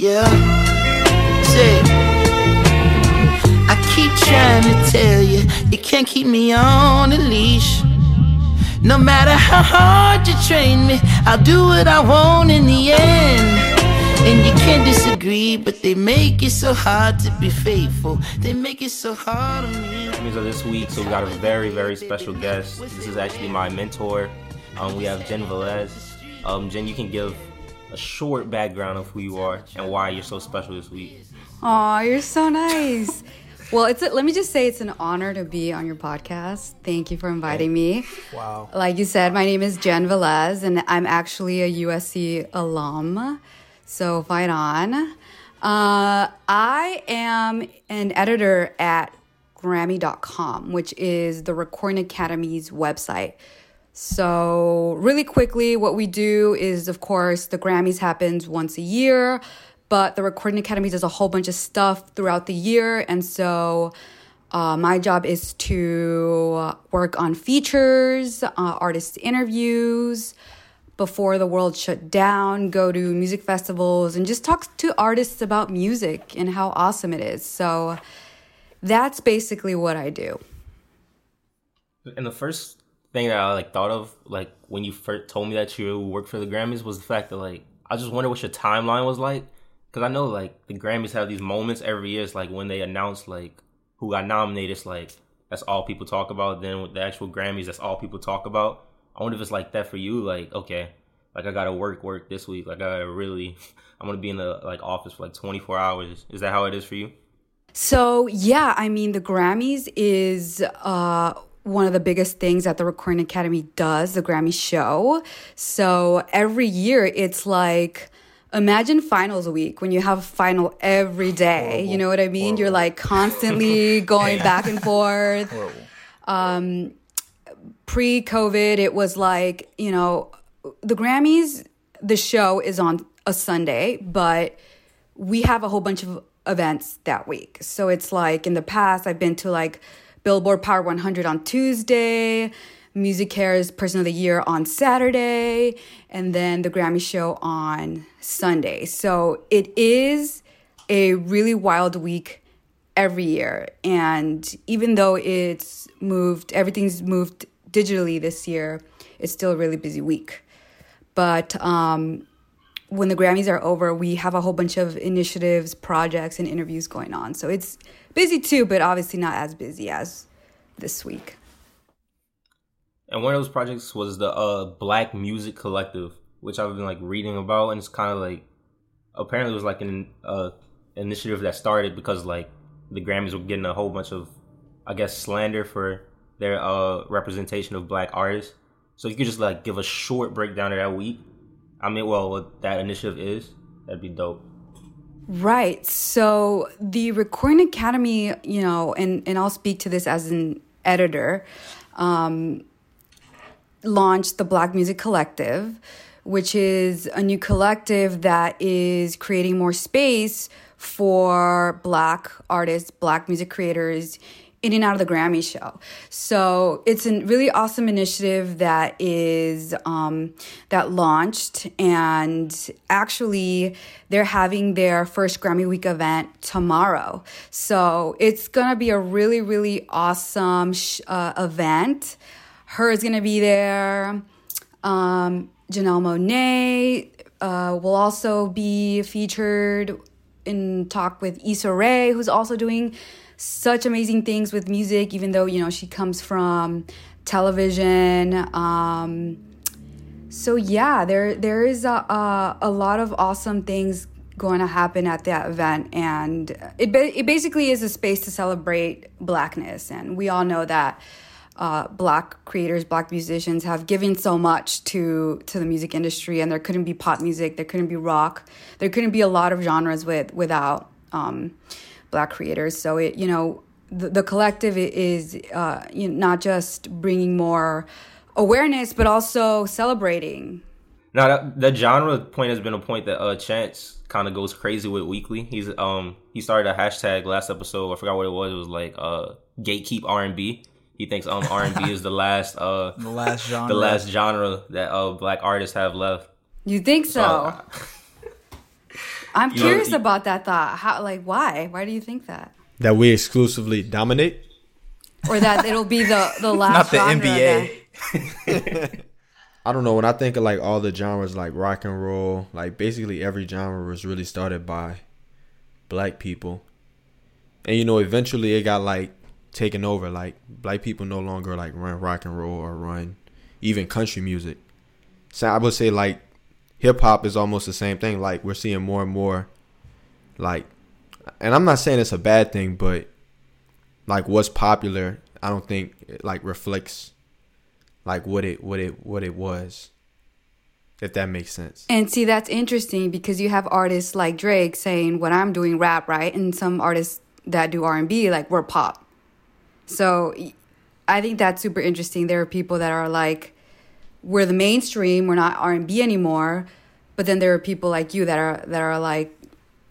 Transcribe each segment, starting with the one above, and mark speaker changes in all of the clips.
Speaker 1: Yeah. Say, I keep trying to tell you, you can't keep me on a leash. No matter how hard you train me, I'll do what I want in the end. And you can't disagree, but they make it so hard to be faithful. They make it so hard on me.
Speaker 2: Grammys of this week, so we got a very, very special guest. This is actually my mentor. Um, we have Jen Velez. Um, Jen, you can give a short background of who you are and why you're so special this week.
Speaker 3: Aw, you're so nice. Well, it's a, let me just say it's an honor to be on your podcast. Thank you for inviting me.
Speaker 4: Wow.
Speaker 3: Like you said, my name is Jen Velez, and I'm actually a USC alum. So fight on. Uh, I am an editor at Grammy.com, which is the Recording Academy's website. So, really quickly, what we do is, of course, the Grammys happens once a year, but the Recording Academy does a whole bunch of stuff throughout the year. And so, uh, my job is to work on features, uh, artist interviews before the world shut down, go to music festivals, and just talk to artists about music and how awesome it is. So, that's basically what I do.
Speaker 2: And the first thing that I like thought of, like when you first told me that you worked for the Grammys, was the fact that like I just wonder what your timeline was like, because I know like the Grammys have these moments every year. It's like when they announce like who got nominated, it's like that's all people talk about. Then with the actual Grammys, that's all people talk about. I wonder if it's like that for you. Like okay, like I gotta work work this week. Like I really, I'm gonna be in the like office for like 24 hours. Is that how it is for you?
Speaker 3: So, yeah, I mean, the Grammys is uh, one of the biggest things that the Recording Academy does, the Grammy show. So, every year it's like, imagine finals week when you have a final every day.
Speaker 4: Horrible.
Speaker 3: You know what I mean?
Speaker 4: Horrible.
Speaker 3: You're like constantly going back and forth. Um, Pre COVID, it was like, you know, the Grammys, the show is on a Sunday, but we have a whole bunch of events that week. So it's like in the past, I've been to like Billboard Power 100 on Tuesday, MusiCares Person of the Year on Saturday, and then the Grammy show on Sunday. So it is a really wild week every year. And even though it's moved, everything's moved digitally this year, it's still a really busy week. But um, when the Grammys are over, we have a whole bunch of initiatives, projects, and interviews going on. So it's busy too, but obviously not as busy as this week.
Speaker 2: And one of those projects was the uh, Black Music Collective, which I've been like reading about, and it's kind of like apparently it was like an uh, initiative that started because like the Grammys were getting a whole bunch of, I guess, slander for their uh, representation of Black artists. So if you could just like give a short breakdown of that week. I mean, well, what that initiative is, that'd be dope.
Speaker 3: Right. So the Recording Academy, you know, and, and I'll speak to this as an editor, um, launched the Black Music Collective, which is a new collective that is creating more space for Black artists, Black music creators in and out of the Grammy show. So it's a really awesome initiative that is um, that launched, and actually they're having their first Grammy Week event tomorrow. So it's gonna be a really really awesome sh- uh, event. H.E.R. is gonna be there. Um, Janelle Monáe uh, will also be featured in talk with Issa Rae, who's also doing such amazing things with music, even though, you know, she comes from television. Um, so yeah, there there is a, a, a lot of awesome things going to happen at that event, and it it basically is a space to celebrate blackness, and we all know that uh, black creators, black musicians have given so much to to the music industry, and there couldn't be pop music, there couldn't be rock, there couldn't be a lot of genres with without um, black creators. So it you know the, the collective is uh, you know, not just bringing more awareness, but also celebrating.
Speaker 2: Now that that genre point has been a point that uh Chance kind of goes crazy with weekly. He's um he started a hashtag last episode. I forgot what it was. It was like uh gatekeep R and B. He thinks um R and B is the last uh
Speaker 4: The last genre.
Speaker 2: the last genre that uh black artists have left.
Speaker 3: You think so?
Speaker 2: Uh,
Speaker 3: I'm
Speaker 2: You
Speaker 3: curious
Speaker 2: you-
Speaker 3: about that thought. How, like, why? Why do you think that?
Speaker 4: That we exclusively dominate.
Speaker 3: Or that it'll be the the last
Speaker 5: Not the
Speaker 3: genre
Speaker 5: NBA.
Speaker 4: I don't know. When I think of like all the genres, like rock and roll, like basically every genre was really started by black people, and you know, eventually it got like taken over. Like black people no longer like run rock and roll or run even country music. So I would say like hip hop is almost the same thing. Like we're seeing more and more, like, and I'm not saying it's a bad thing, but like what's popular, I don't think it, like reflects like what it what it what it was if that makes sense
Speaker 3: And see, that's interesting because you have artists like Drake saying, "What I'm doing rap, right?" And some artists that do R and B, like we're pop. So I think that's super interesting. There are people that are like, "We're the mainstream. We're not R and B anymore." But then there are people like you that are that are like,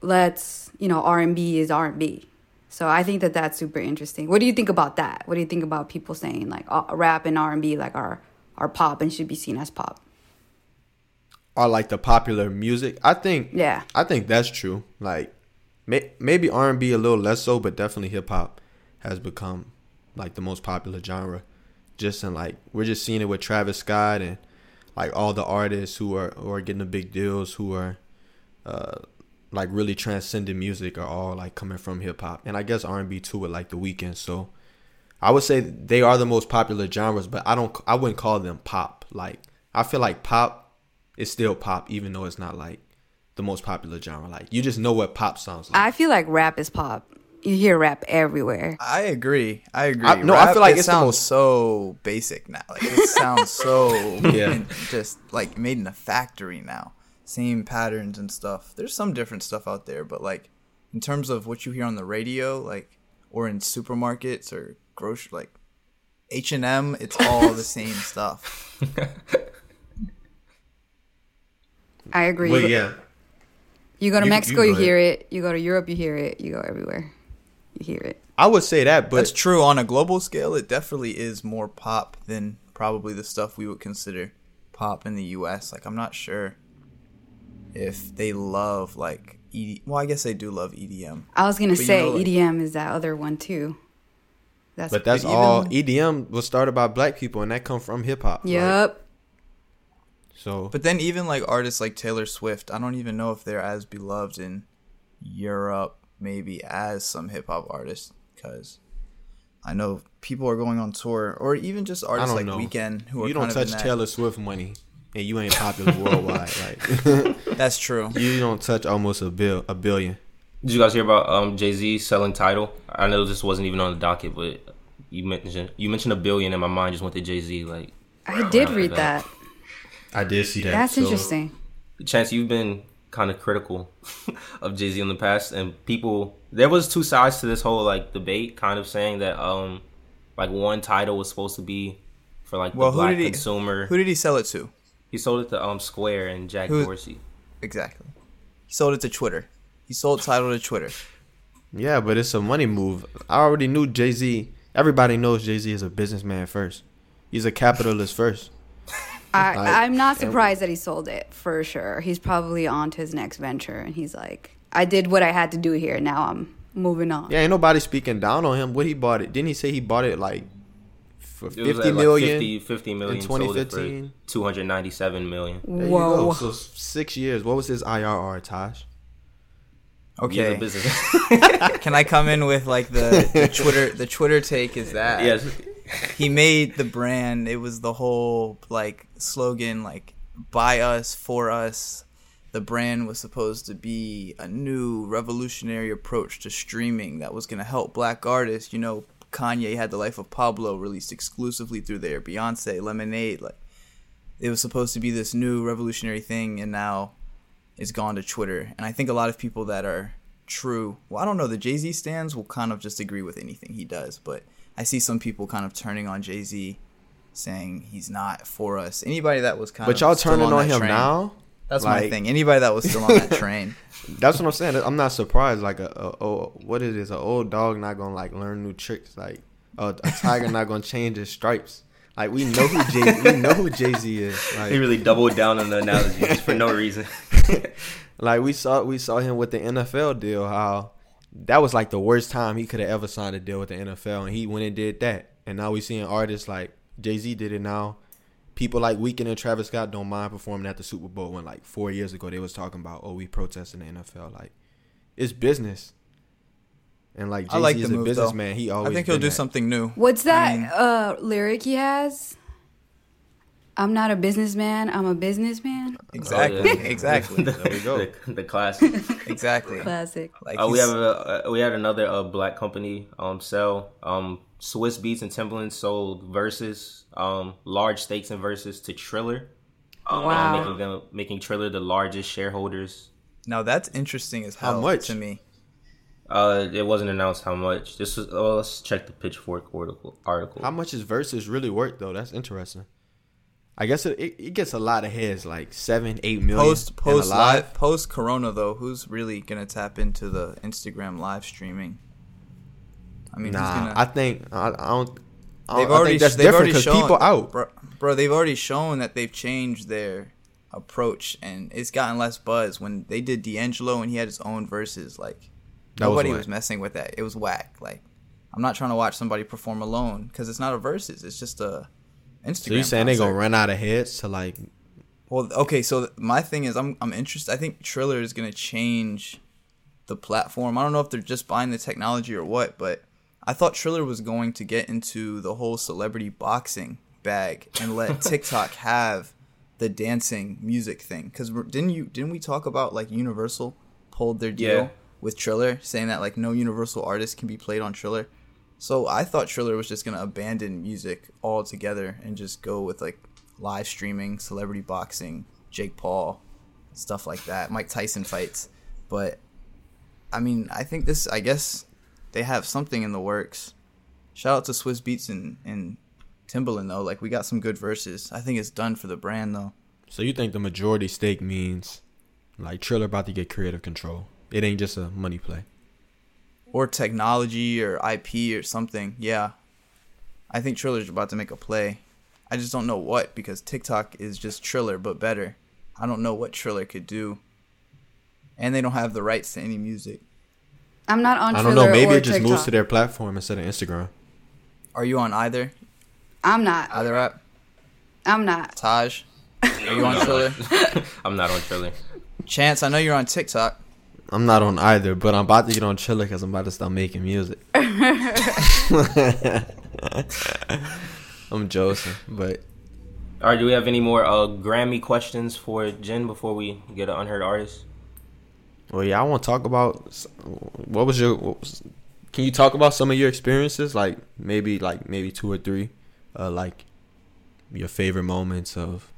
Speaker 3: "Let's you know, R and B is R and B." So I think that that's super interesting. What do you think about that? What do you think about people saying like uh, rap and R and B like are are pop and should be seen as pop?
Speaker 4: are like the popular music i think
Speaker 3: Yeah.
Speaker 4: i think that's true like may, maybe r&b a little less so but definitely hip-hop has become like the most popular genre just in like we're just seeing it with travis scott and like all the artists who are who are getting the big deals who are uh like really transcending music are all like coming from hip-hop and i guess r&b too with like the Weeknd so I would say they are the most popular genres, but I don't. I wouldn't call them pop. Like I feel like pop is still pop, even though it's not like the most popular genre. Like you just know what pop sounds like.
Speaker 3: I feel like rap is pop. You hear rap everywhere.
Speaker 5: I agree. I agree.
Speaker 4: I- no, I feel like
Speaker 5: it
Speaker 4: it's the
Speaker 5: sounds
Speaker 4: most-
Speaker 5: so basic now. Like it sounds so
Speaker 4: Yeah.
Speaker 5: in- just like made in a factory now. Same patterns and stuff. There's some different stuff out there, but like in terms of what you hear on the radio, like or in supermarkets or grocery, like H and M, it's all the same stuff.
Speaker 3: I agree.
Speaker 4: but yeah,
Speaker 3: You go to
Speaker 4: You-
Speaker 3: Mexico,
Speaker 4: you
Speaker 3: you, hear it. You go to Europe, you hear it. You go everywhere, you hear it.
Speaker 4: I would say that. But
Speaker 5: That's true on a global scale. It definitely is more pop than probably the stuff we would consider pop in the U.S. Like I'm not sure if they love like ED. Well, I guess they do love EDM.
Speaker 3: I was gonna
Speaker 5: But you
Speaker 3: say
Speaker 5: know, like-
Speaker 3: EDM is that other one too. That's
Speaker 4: but that's
Speaker 5: But
Speaker 4: all.
Speaker 5: even-
Speaker 4: EDM was started by black people, and that come from hip hop. like,
Speaker 3: yep.
Speaker 4: so
Speaker 5: But then even like artists like Taylor Swift, I don't even know if they're as beloved in Europe maybe as some hip hop artists because I know people are going on tour or even just artists like
Speaker 4: know.
Speaker 5: Weeknd who are
Speaker 4: you don't
Speaker 5: kind of in
Speaker 4: touch
Speaker 5: that-
Speaker 4: Taylor Swift money, and you ain't popular worldwide. Like
Speaker 5: That's true.
Speaker 4: you don't touch almost a bill a billion.
Speaker 2: Did you guys hear about um, Jay Z selling Tidal? I know this wasn't even on the docket, but you mentioned you mentioned a billion, and my mind just went to Jay Z. Like,
Speaker 3: I did
Speaker 2: Wow,
Speaker 3: read
Speaker 2: that-
Speaker 3: that.
Speaker 4: I did see that.
Speaker 3: That's
Speaker 4: So,
Speaker 3: interesting.
Speaker 2: Chance, you've been kind of critical of Jay Z in the past, and people. There was two sides to this whole like debate, kind of saying that um, like one Tidal was supposed to be for like
Speaker 5: Well,
Speaker 2: the
Speaker 5: who
Speaker 2: black
Speaker 5: did he
Speaker 2: consumer.
Speaker 5: Who did he sell it to?
Speaker 2: he sold it to um Square and Jack
Speaker 5: Who-
Speaker 2: Dorsey.
Speaker 5: Exactly. He sold it to Twitter. He sold Tidal to Twitter.
Speaker 4: Yeah, but it's a money move. I already knew Jay Z. Everybody knows Jay Z is a businessman first. He's a capitalist first.
Speaker 3: I,
Speaker 4: Like-
Speaker 3: I'm not surprised that he sold it for sure. He's probably on to his next venture, and he's like, "I did what I had to do here. Now I'm moving on."
Speaker 4: Yeah, ain't nobody speaking down on him. What he bought it? Didn't he say he bought it like for
Speaker 2: It was
Speaker 4: fifty
Speaker 2: at,
Speaker 4: million?
Speaker 2: like 50, 50 million.
Speaker 4: in
Speaker 2: sold it for
Speaker 4: 2015?
Speaker 2: 297 million.
Speaker 3: Whoa.
Speaker 4: So six years. What was his IRR, Tosh?
Speaker 2: He's a
Speaker 5: Okay.
Speaker 2: business.
Speaker 5: Can I come in with like the, the Twitter the Twitter take is that
Speaker 2: yes.
Speaker 5: He made the brand. It was the whole like slogan like by us for us. The brand was supposed to be a new revolutionary approach to streaming that was going to help black artists. You know, Kanye had The Life of Pablo released exclusively through there. Beyonce, Lemonade, like it was supposed to be this new revolutionary thing and now it's gone to Twitter. And I think a lot of people that are true, well, I don't know, the Jay Z stands will kind of just agree with anything he does, but I see some people kind of turning on Jay Z, saying he's not for us. Anybody that was kind
Speaker 4: But
Speaker 5: of but
Speaker 4: y'all
Speaker 5: still
Speaker 4: turning on,
Speaker 5: that
Speaker 4: him
Speaker 5: train-
Speaker 4: now?
Speaker 5: That's my thing. Anybody that was still on that train.
Speaker 4: That's what I'm saying. I'm not surprised. Like a, a, a what it is, an old dog not gonna like learn new tricks. Like a, a tiger not gonna change his stripes. Like we know who Jay we know who Jay Z is. Like
Speaker 2: He really doubled down on the analogy just for no reason.
Speaker 4: like we saw we saw him with the NFL deal. How that was like the worst time he could have ever signed a deal with the NFL, and he went and did that. And now we're seeing artists like Jay Z did it now. People like Weeknd and Travis Scott don't mind performing at the Super Bowl when like four years ago they was talking about oh we protesting the NFL like it's business. And like
Speaker 5: I
Speaker 4: Jay
Speaker 5: like
Speaker 4: Z
Speaker 5: the
Speaker 4: is a businessman. He always
Speaker 5: I think he'll do
Speaker 4: that.
Speaker 5: something new.
Speaker 3: What's that
Speaker 5: I mean-
Speaker 3: uh, lyric he has? I'm not a businessman. I'm a businessman.
Speaker 5: Exactly.
Speaker 2: Oh, yeah.
Speaker 5: Exactly.
Speaker 2: there
Speaker 4: we go.
Speaker 2: The, the classic.
Speaker 5: exactly.
Speaker 3: Classic.
Speaker 5: Like
Speaker 2: Uh, we have a, uh, we had another uh, black company um sell um Swizz Beatz and Timbaland sold Verzuz um large stakes and Verzuz to Triller. Um,
Speaker 3: Wow.
Speaker 2: making them making Triller the largest shareholders.
Speaker 5: now that's interesting as hell How
Speaker 4: much?
Speaker 5: to me.
Speaker 2: Uh, it wasn't announced how much. This was. Oh, let's check the Pitchfork article. Article.
Speaker 4: How much is Verzuz really worth though? That's interesting. I guess it, it, it gets a lot of heads, like seven, eight million.
Speaker 5: Post post live post Corona though, who's really gonna tap into the Instagram live streaming? I mean,
Speaker 4: Nah,
Speaker 5: gonna?
Speaker 4: I think I, I don't. I,
Speaker 5: they've
Speaker 4: don't, I
Speaker 5: already
Speaker 4: think that's
Speaker 5: they've
Speaker 4: different because
Speaker 5: shown
Speaker 4: people out.
Speaker 5: bro, bro. They've already shown that they've changed their approach, and it's gotten less buzz. When they did D'Angelo and he had his own Verzuz, like
Speaker 4: That
Speaker 5: nobody
Speaker 4: whack.
Speaker 5: was messing with that. It was whack. Like I'm not trying to watch somebody perform alone because it's not a Verzuz. It's just a Instagram.
Speaker 4: So you saying they
Speaker 5: concert.
Speaker 4: gonna run out of heads to like?
Speaker 5: Well, okay, so my thing is, I'm I'm interested. I think Triller is gonna change the platform. I don't know if they're just buying the technology or what, but I thought Triller was going to get into the whole celebrity boxing bag and let TikTok have the dancing music thing. Because didn't you didn't we talk about like Universal pulled their deal
Speaker 2: Yeah.
Speaker 5: with Triller, saying that like no Universal artist can be played on Triller. So I thought Triller was just gonna abandon music altogether and just go with like live streaming, celebrity boxing, Jake Paul, stuff like that, Mike Tyson fights. But I mean, I think this. I guess they have something in the works. Shout out to Swizz Beatz and and Timbaland though. Like we got some good Verzuz. I think it's done for the brand though.
Speaker 4: So you think the majority stake means like Triller about to get creative control? It ain't just a money play.
Speaker 5: Or technology or IP or something. Yeah. I think Triller's about to make a play. I just don't know what because TikTok is just Triller but better. I don't know what Triller could do. And they don't have the rights to any music.
Speaker 3: I'm not on
Speaker 4: I don't
Speaker 3: Triller
Speaker 4: know. Maybe
Speaker 3: or
Speaker 4: it just
Speaker 3: TikTok.
Speaker 4: moves to their platform instead of Instagram.
Speaker 5: Are you on either?
Speaker 3: I'm not.
Speaker 5: Either app?
Speaker 3: I'm not.
Speaker 5: Taj? Are you on Triller?
Speaker 2: I'm not on Triller.
Speaker 5: Chance, I know you're on TikTok.
Speaker 4: I'm not on either, but I'm about to get on Triller because I'm about to start making music. I'm joking, but
Speaker 2: All right. Do we have any more uh Grammy questions for Jen before we get an unheard artist?
Speaker 4: well, yeah, I want to talk about what was your. What was, can you talk about some of your experiences, like maybe like maybe two or three, uh, like your favorite moments of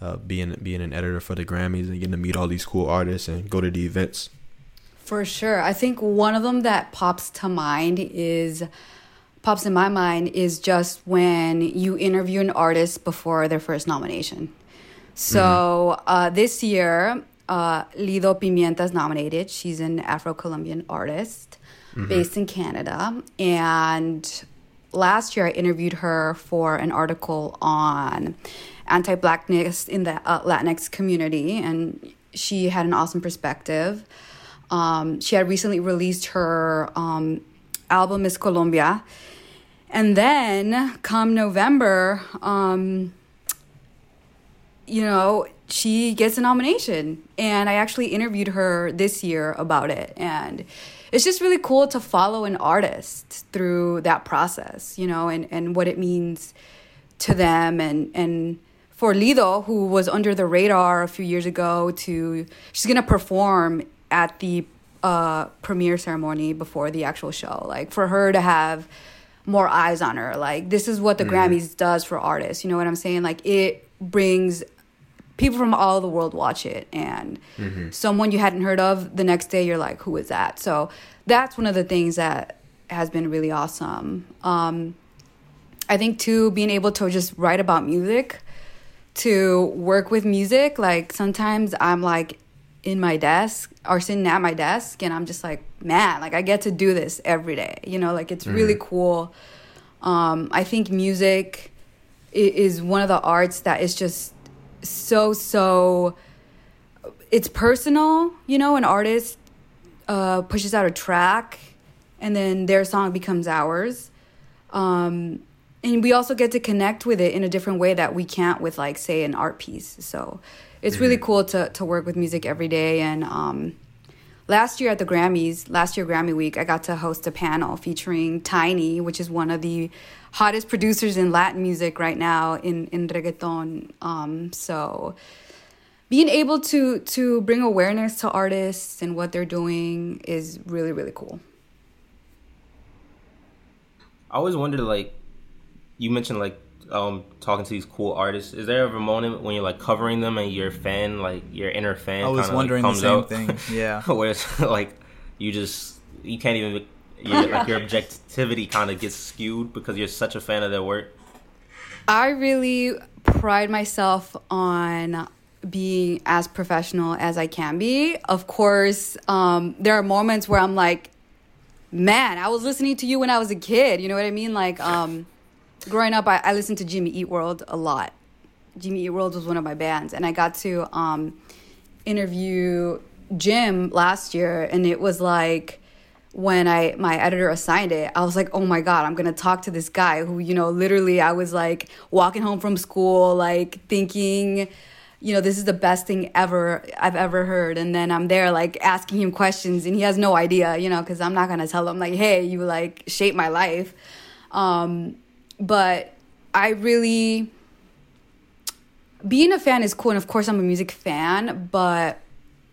Speaker 4: uh, being being an editor for the Grammys and getting to meet all these cool artists and go to the events.
Speaker 3: For sure. I think one of them that pops to mind is pops in my mind is just when you interview an artist before their first nomination. So uh, this year, uh, Lido Pimienta is nominated. She's an Afro Colombian artist based in Canada. And last year, I interviewed her for an article on anti blackness in the uh, Latinx community. And she had an awesome perspective. Um, she had recently released her um, album, Miss Colombia. And then come November, um, you know, she gets a nomination. And I actually interviewed her this year about it. And it's just really cool to follow an artist through that process, you know, and, and what it means to them. And, and for Lido, who was under the radar a few years ago, to she's going to perform at the uh, premiere ceremony before the actual show. Like for her to have more eyes on her. Like this is what the Grammys does for artists. You know what I'm saying? Like it brings people from all the world watch it and someone you hadn't heard of the next day you're like who is that? So that's one of the things that has been really awesome. Um, i think too being able to just write about music to work with music like sometimes i'm like in my desk or sitting at my desk and i'm just like man like i get to do this every day. You know like it's really cool. Um, i think music is one of the arts that is just so so it's personal, you know, an artist uh, pushes out a track and then their song becomes ours. Um, and we also get to connect with it in a different way that we can't with like say an art piece. So it's really cool to to work with music every day and um, last year at the Grammys, last year Grammy Week, I got to host a panel featuring Tainy, which is one of the hottest producers in Latin music right now in in reggaeton. Um, so being able to to bring awareness to artists and what they're doing is really really cool.
Speaker 2: I always wondered, like, you mentioned like um talking to these cool artists. Is there ever a moment when you're like covering them and your fan, like your inner fan,
Speaker 5: I was
Speaker 2: kinda,
Speaker 5: wondering
Speaker 2: like,
Speaker 5: the
Speaker 2: comes
Speaker 5: same
Speaker 2: out,
Speaker 5: thing. Yeah.
Speaker 2: where it's like you just you can't even your like your objectivity kind of gets skewed because you're such a fan of their work.
Speaker 3: I really pride myself on being as professional as I can be. Of course, um, there are moments where I'm like, man, I was listening to you when I was a kid. You know what I mean? Like, um, growing up, I, I listened to Jimmy Eat World a lot. Jimmy Eat World was one of my bands, and I got to um, interview Jim last year, and it was like when I my editor assigned it, I was like, oh my god, I'm gonna talk to this guy who you know literally I was like walking home from school, like thinking. You know, this is the best thing ever I've ever heard. And then I'm there, like, asking him questions, and he has no idea, you know, because I'm not going to tell him, like, hey, you, like, shaped my life. Um, but I really being a fan is cool and of course I'm a music fan, but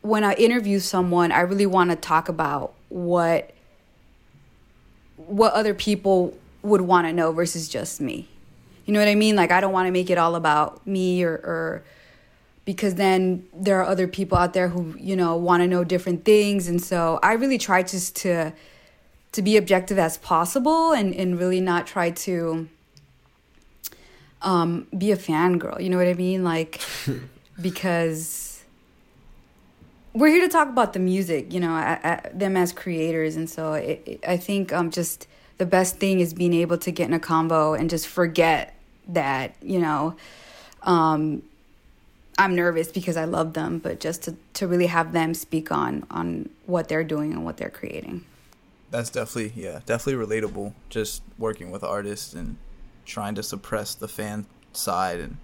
Speaker 3: when I interview someone, I really want to talk about what what other people would want to know versus just me. You know what I mean? Like I don't want to make it all about me or or because then there are other people out there who, you know, want to know different things and so I really try just to to be objective as possible and and really not try to um, be a fangirl. You know what I mean? Like, because we're here to talk about the music, you know, I, I, them as creators. And so it, it, I think um, just the best thing is being able to get in a combo and just forget that, you know, um, I'm nervous because I love them, but just to, to really have them speak on on what they're doing and what they're creating.
Speaker 5: That's definitely yeah, definitely relatable. Just working with artists and trying to suppress the fan side and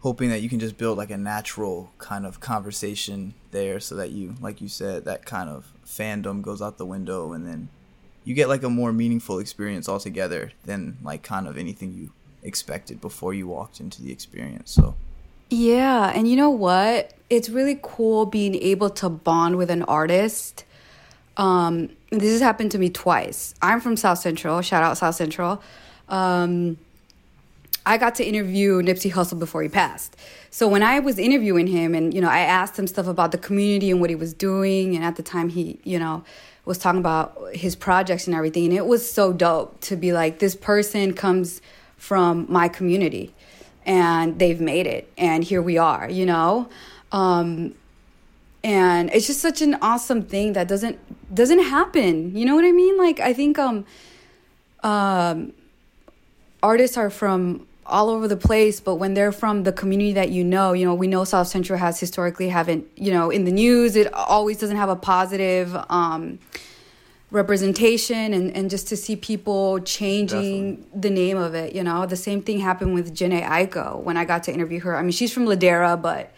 Speaker 5: hoping that you can just build like a natural kind of conversation there so that you like you said that kind of fandom goes out the window and then you get like a more meaningful experience altogether than like kind of anything you expected before you walked into the experience so
Speaker 3: yeah and you know what it's really cool being able to bond with an artist um this has happened to me twice i'm from south central shout out south central um, I got to interview Nipsey Hussle before he passed. So when I was interviewing him and, you know, I asked him stuff about the community and what he was doing. And at the time he, you know, was talking about his projects and everything. And it was so dope to be like, this person comes from my community and they've made it. And here we are, you know? Um, and it's just such an awesome thing that doesn't doesn't happen. You know what I mean? Like I think um um artists are from all over the place but when they're from the community that you know you know we know south central has historically haven't you know in the news it always doesn't have a positive um, representation and, and just to see people changing
Speaker 2: Definitely.
Speaker 3: the name of it you know the same thing happened with Jhené Aiko when I got to interview her I mean she's from Ladera but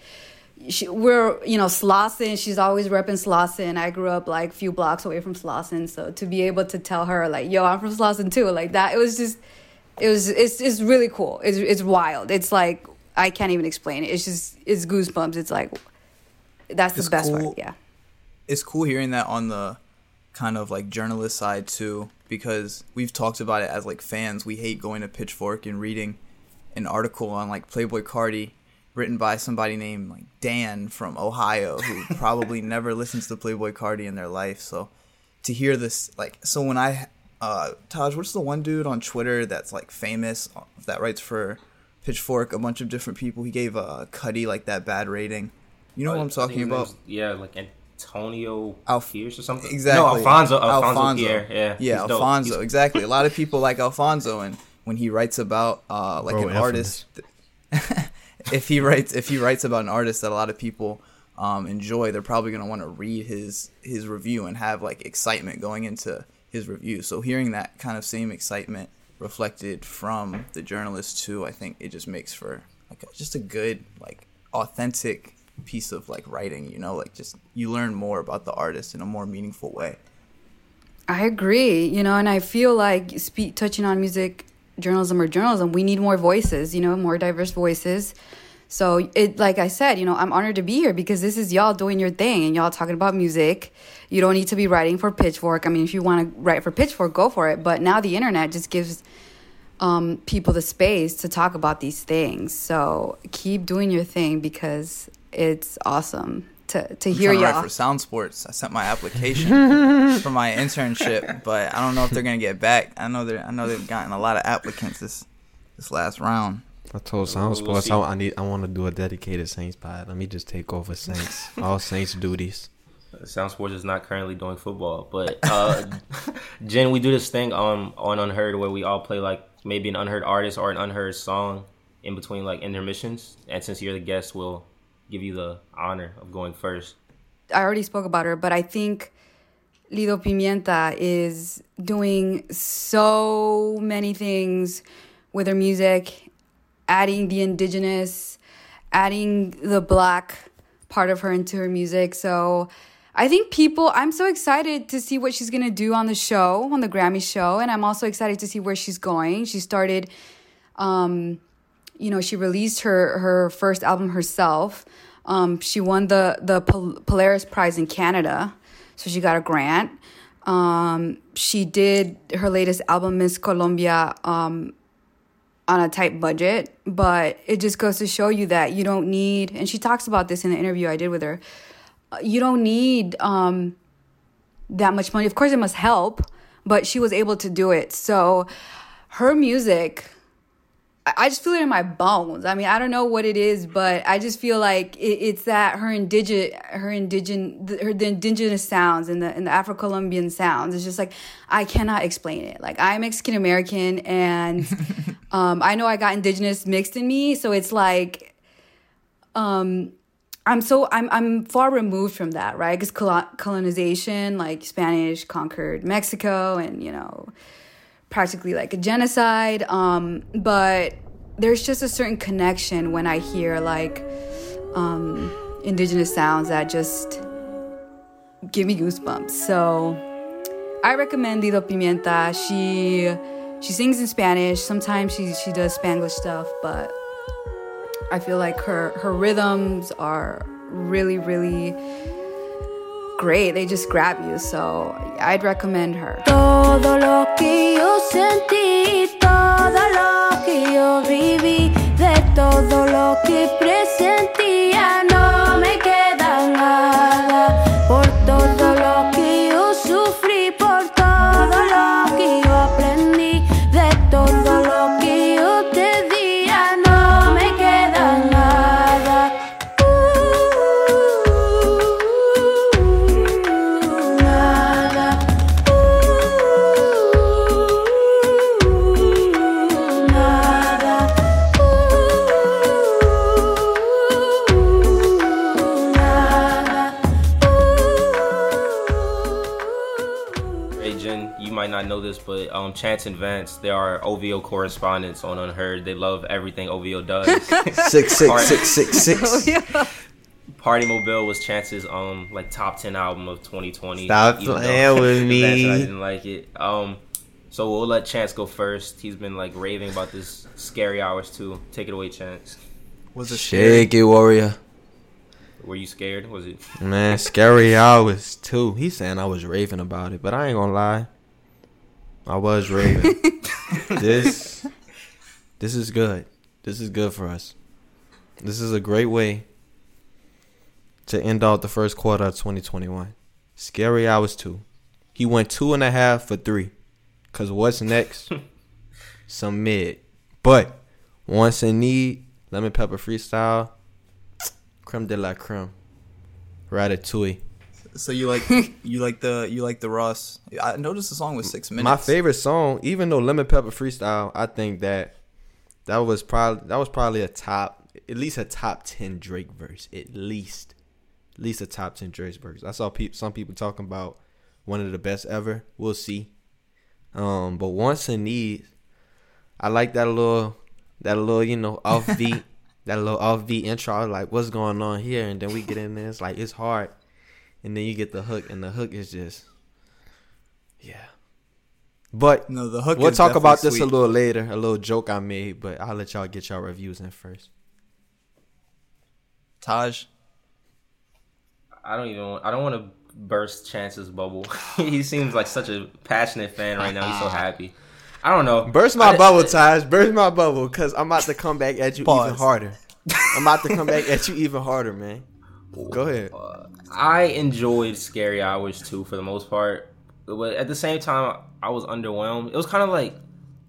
Speaker 3: she, we're you know Slauson she's always repping Slauson I grew up like a few blocks away from Slauson so to be able to tell her like yo I'm from Slauson too like that it was just it was it's it's really cool. It's it's wild. It's like I can't even explain it. It's just it's goosebumps. It's like that's
Speaker 5: It's
Speaker 3: the best
Speaker 5: cool.
Speaker 3: part. Yeah.
Speaker 5: it's cool hearing that on the kind of like journalist side too because we've talked about it as like fans we hate going to pitchfork and reading an article on like Playboi Carti written by somebody named like dan from ohio who probably never listens to Playboi Carti in their life so to hear this like so when i uh taj what's the one dude on twitter that's like famous uh, that writes for pitchfork a bunch of different people he gave uh Carti like that bad rating you know what i'm talking about
Speaker 2: Yeah, like Antonio
Speaker 5: Alf-
Speaker 2: Pierce or something.
Speaker 5: Exactly.
Speaker 2: No, Alfonso. Alfonso, Pierre. Yeah.
Speaker 5: Yeah,
Speaker 2: he's.
Speaker 5: Alfonso.
Speaker 2: He's-
Speaker 5: Exactly. A lot of people like Alfonso, and when he writes about uh, like
Speaker 4: Bro,
Speaker 5: an
Speaker 4: infamous.
Speaker 5: artist, if he writes if he writes about an artist that a lot of people um, enjoy, they're probably gonna want to read his his review and have like excitement going into his review. So hearing that kind of same excitement reflected from the journalist too, I think it just makes for like a, just a good like authentic piece of like writing. You know, like just you learn more about the artist in a more meaningful way.
Speaker 3: I agree, you know, and I feel like speak touching on music journalism or journalism, we need more voices, you know, more diverse voices. So it like I said, you know, I'm honored to be here because this is y'all doing your thing and y'all talking about music. You don't need to be writing for Pitchfork. I mean, if you want to write for Pitchfork, go for it. But now the internet just gives um, people the space to talk about these things. So keep doing your thing because it's awesome to to hear
Speaker 5: trying to
Speaker 3: y'all.
Speaker 5: write for Sound Sports. I sent my application for my internship, but I don't know if they're gonna get back. I know they are I know they've gotten a lot of applicants this this last round.
Speaker 4: I told Sound
Speaker 2: We'll
Speaker 4: Sports
Speaker 2: see.
Speaker 4: I, I need I want to do a dedicated Saints pod. Let me just take over Saints, all Saints duties.
Speaker 2: Sound Sports is not currently doing football, but uh, Jen, we do this thing on on Unheard where we all play like maybe an unheard artist or an unheard song in between like intermissions. And since you're the guest, we'll give you the honor of going first.
Speaker 3: I already spoke about her, but I think Lido Pimienta is doing so many things with her music, adding the indigenous, adding the black part of her into her music. So I think people, I'm so excited to see what she's to do on the show, on the Grammy show. And I'm also excited to see where she's going. She started, um, you know, she released her her first album herself. Um, she won the the Pol- Polaris Prize in Canada, so she got a grant. Um, she did her latest album, Miss Colombia, um, on a tight budget, but it just goes to show you that you don't need. And she talks about this in the interview I did with her. uh, You don't need um, that much money. Of course, it must help, but she was able to do it. So her music I- just feel it in my bones. I mean, I don't know what it is, but I just feel like it, it's that her indigenous, her indigenous, her the indigenous sounds and the and the Afro Colombian sounds. It's just like I cannot explain it. Like I'm Mexican American, and um, I know I got indigenous mixed in me, so it's like, um, I'm so I'm I'm far removed from that, right? Because colonization, like Spanish conquered Mexico, and you know practically like a genocide. Um, but there's just a certain connection when I hear like um, indigenous sounds that just give me goosebumps. So I recommend Lido Pimienta. She she sings in Spanish. Sometimes she she does Spanglish stuff, but I feel like her her rhythms are really really great. They just grab you. So I'd recommend her.
Speaker 6: Todo lo que yo sentí, todo lo que yo viví, de todo lo que presentía,
Speaker 2: Chance and Vance, they are OVO correspondents on Unheard. They love everything OVO does.
Speaker 4: Six
Speaker 2: All right.
Speaker 4: six six six six.
Speaker 2: Party Mobile was Chance's um like top ten album of 2020.
Speaker 4: Stop playing with me.
Speaker 2: I didn't like it. Um, so we'll let Chance go first. He's been like raving about this Scary Hours 2. Take it away, Chance.
Speaker 5: Was it scary?
Speaker 4: Shake it, warrior.
Speaker 2: Were you scared? Was it?
Speaker 4: Man, scary hours too. He's saying I was raving about it, but I ain't gonna lie. I was raving. this, this is good. This is good for us. This is a great way to end out the first quarter of 2021. Scary hours two. He went two and a half for three. Cause what's next? Some mid. But Wants and Needs, lemon pepper freestyle, creme de la creme. Ratatouille.
Speaker 5: So you like you like the you like the Ross? I noticed the song was six minutes.
Speaker 4: My favorite song, even though Lemon Pepper Freestyle, I think that that was probably that was probably a top, at least a top ten Drake verse, at least. at least a top ten Drake verse. I saw peop some people talking about one of the best ever. We'll see. Um, but Wants and Needs, I like that little that little you know offbeat that little offbeat intro. I was like, what's going on here? And then we get in there. It's like it's hard, and then you get the hook, and the hook is just yeah. But
Speaker 5: No, the hook.
Speaker 4: we'll
Speaker 5: is
Speaker 4: talk about this
Speaker 5: sweet.
Speaker 4: a little later. A little joke I made, but I'll let y'all get y'all reviews in first.
Speaker 5: Taj.
Speaker 2: I don't even. I don't want to burst Chance's bubble. he seems like such a passionate fan right now. He's so happy. I don't know.
Speaker 4: Burst my
Speaker 2: I-
Speaker 4: bubble, Taj. Burst my bubble, cause I'm about to come back at you even harder. I'm about to come back at you even harder, man. Go ahead.
Speaker 2: I enjoyed Scary Hours 2 for the most part, but at the same time, I was underwhelmed. It was kind of like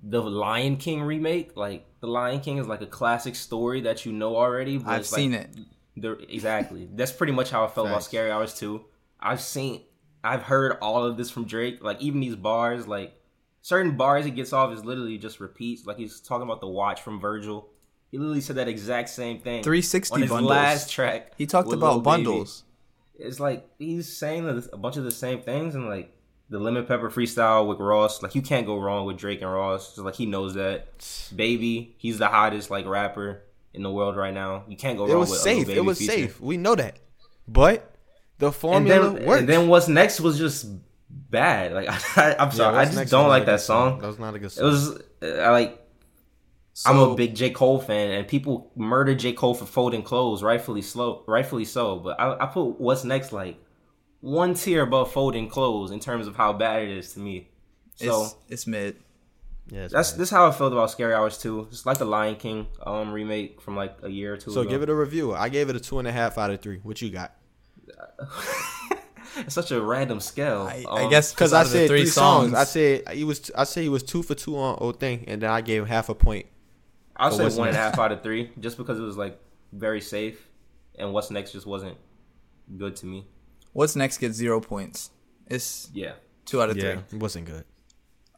Speaker 2: the Lion King remake. Like the Lion King is like a classic story that you know already. But
Speaker 5: I've
Speaker 2: it's like
Speaker 5: seen it.
Speaker 2: the exactly. That's pretty much how I felt about Scary Hours 2. I've seen, I've heard all of this from Drake. Like even these bars, like certain bars he gets off is literally just repeats. Like he's talking about the watch from Virgil. He literally said that exact same thing.
Speaker 5: 360
Speaker 2: on his
Speaker 5: bundles.
Speaker 2: last track.
Speaker 5: He talked about
Speaker 2: Lil Baby.
Speaker 5: bundles.
Speaker 2: It's like he's saying a bunch of the same things, and like the lemon pepper freestyle with Ross. Like you can't go wrong with Drake and Ross. Just like he knows that. Baby, he's the hottest like rapper in the world right now. You can't go
Speaker 4: It
Speaker 2: wrong
Speaker 4: was
Speaker 2: with
Speaker 4: safe.
Speaker 2: Baby
Speaker 4: It was
Speaker 2: feature.
Speaker 4: safe. We know that. But the
Speaker 2: And
Speaker 4: formula
Speaker 2: then,
Speaker 4: worked.
Speaker 2: and then what's next was just bad. Like I, am
Speaker 4: Yeah,
Speaker 2: sorry, I just don't like that
Speaker 4: good
Speaker 2: song.
Speaker 4: That was not a good song.
Speaker 2: It was uh, I like. I'm a big J Cole fan, and people murder J Cole for folding clothes, rightfully slow, rightfully so. But I, I put what's next like one tier above folding clothes in terms of how bad it is to me. So
Speaker 5: It's it's mid.
Speaker 4: yeah, it's
Speaker 2: that's
Speaker 4: bad.
Speaker 2: this is how I felt about Scary Hours 2. It's like the Lion King um remake from like a year or two
Speaker 4: So
Speaker 2: ago.
Speaker 4: give it a review. I gave it a two and a half out of three. What you got?
Speaker 2: it's such a random scale.
Speaker 5: I,
Speaker 2: Um,
Speaker 5: I guess
Speaker 4: Because I
Speaker 5: of the
Speaker 4: said three, songs. I said he was. I said he was two for two on old thing, and then I gave him half a point.
Speaker 2: I'll say
Speaker 4: what's
Speaker 2: one and a half out of three, just because it was like very safe, and what's next just wasn't good to me.
Speaker 5: What's next gets zero points. It's
Speaker 2: Yeah.
Speaker 5: two out of
Speaker 4: Yeah,
Speaker 5: three.
Speaker 4: it wasn't good.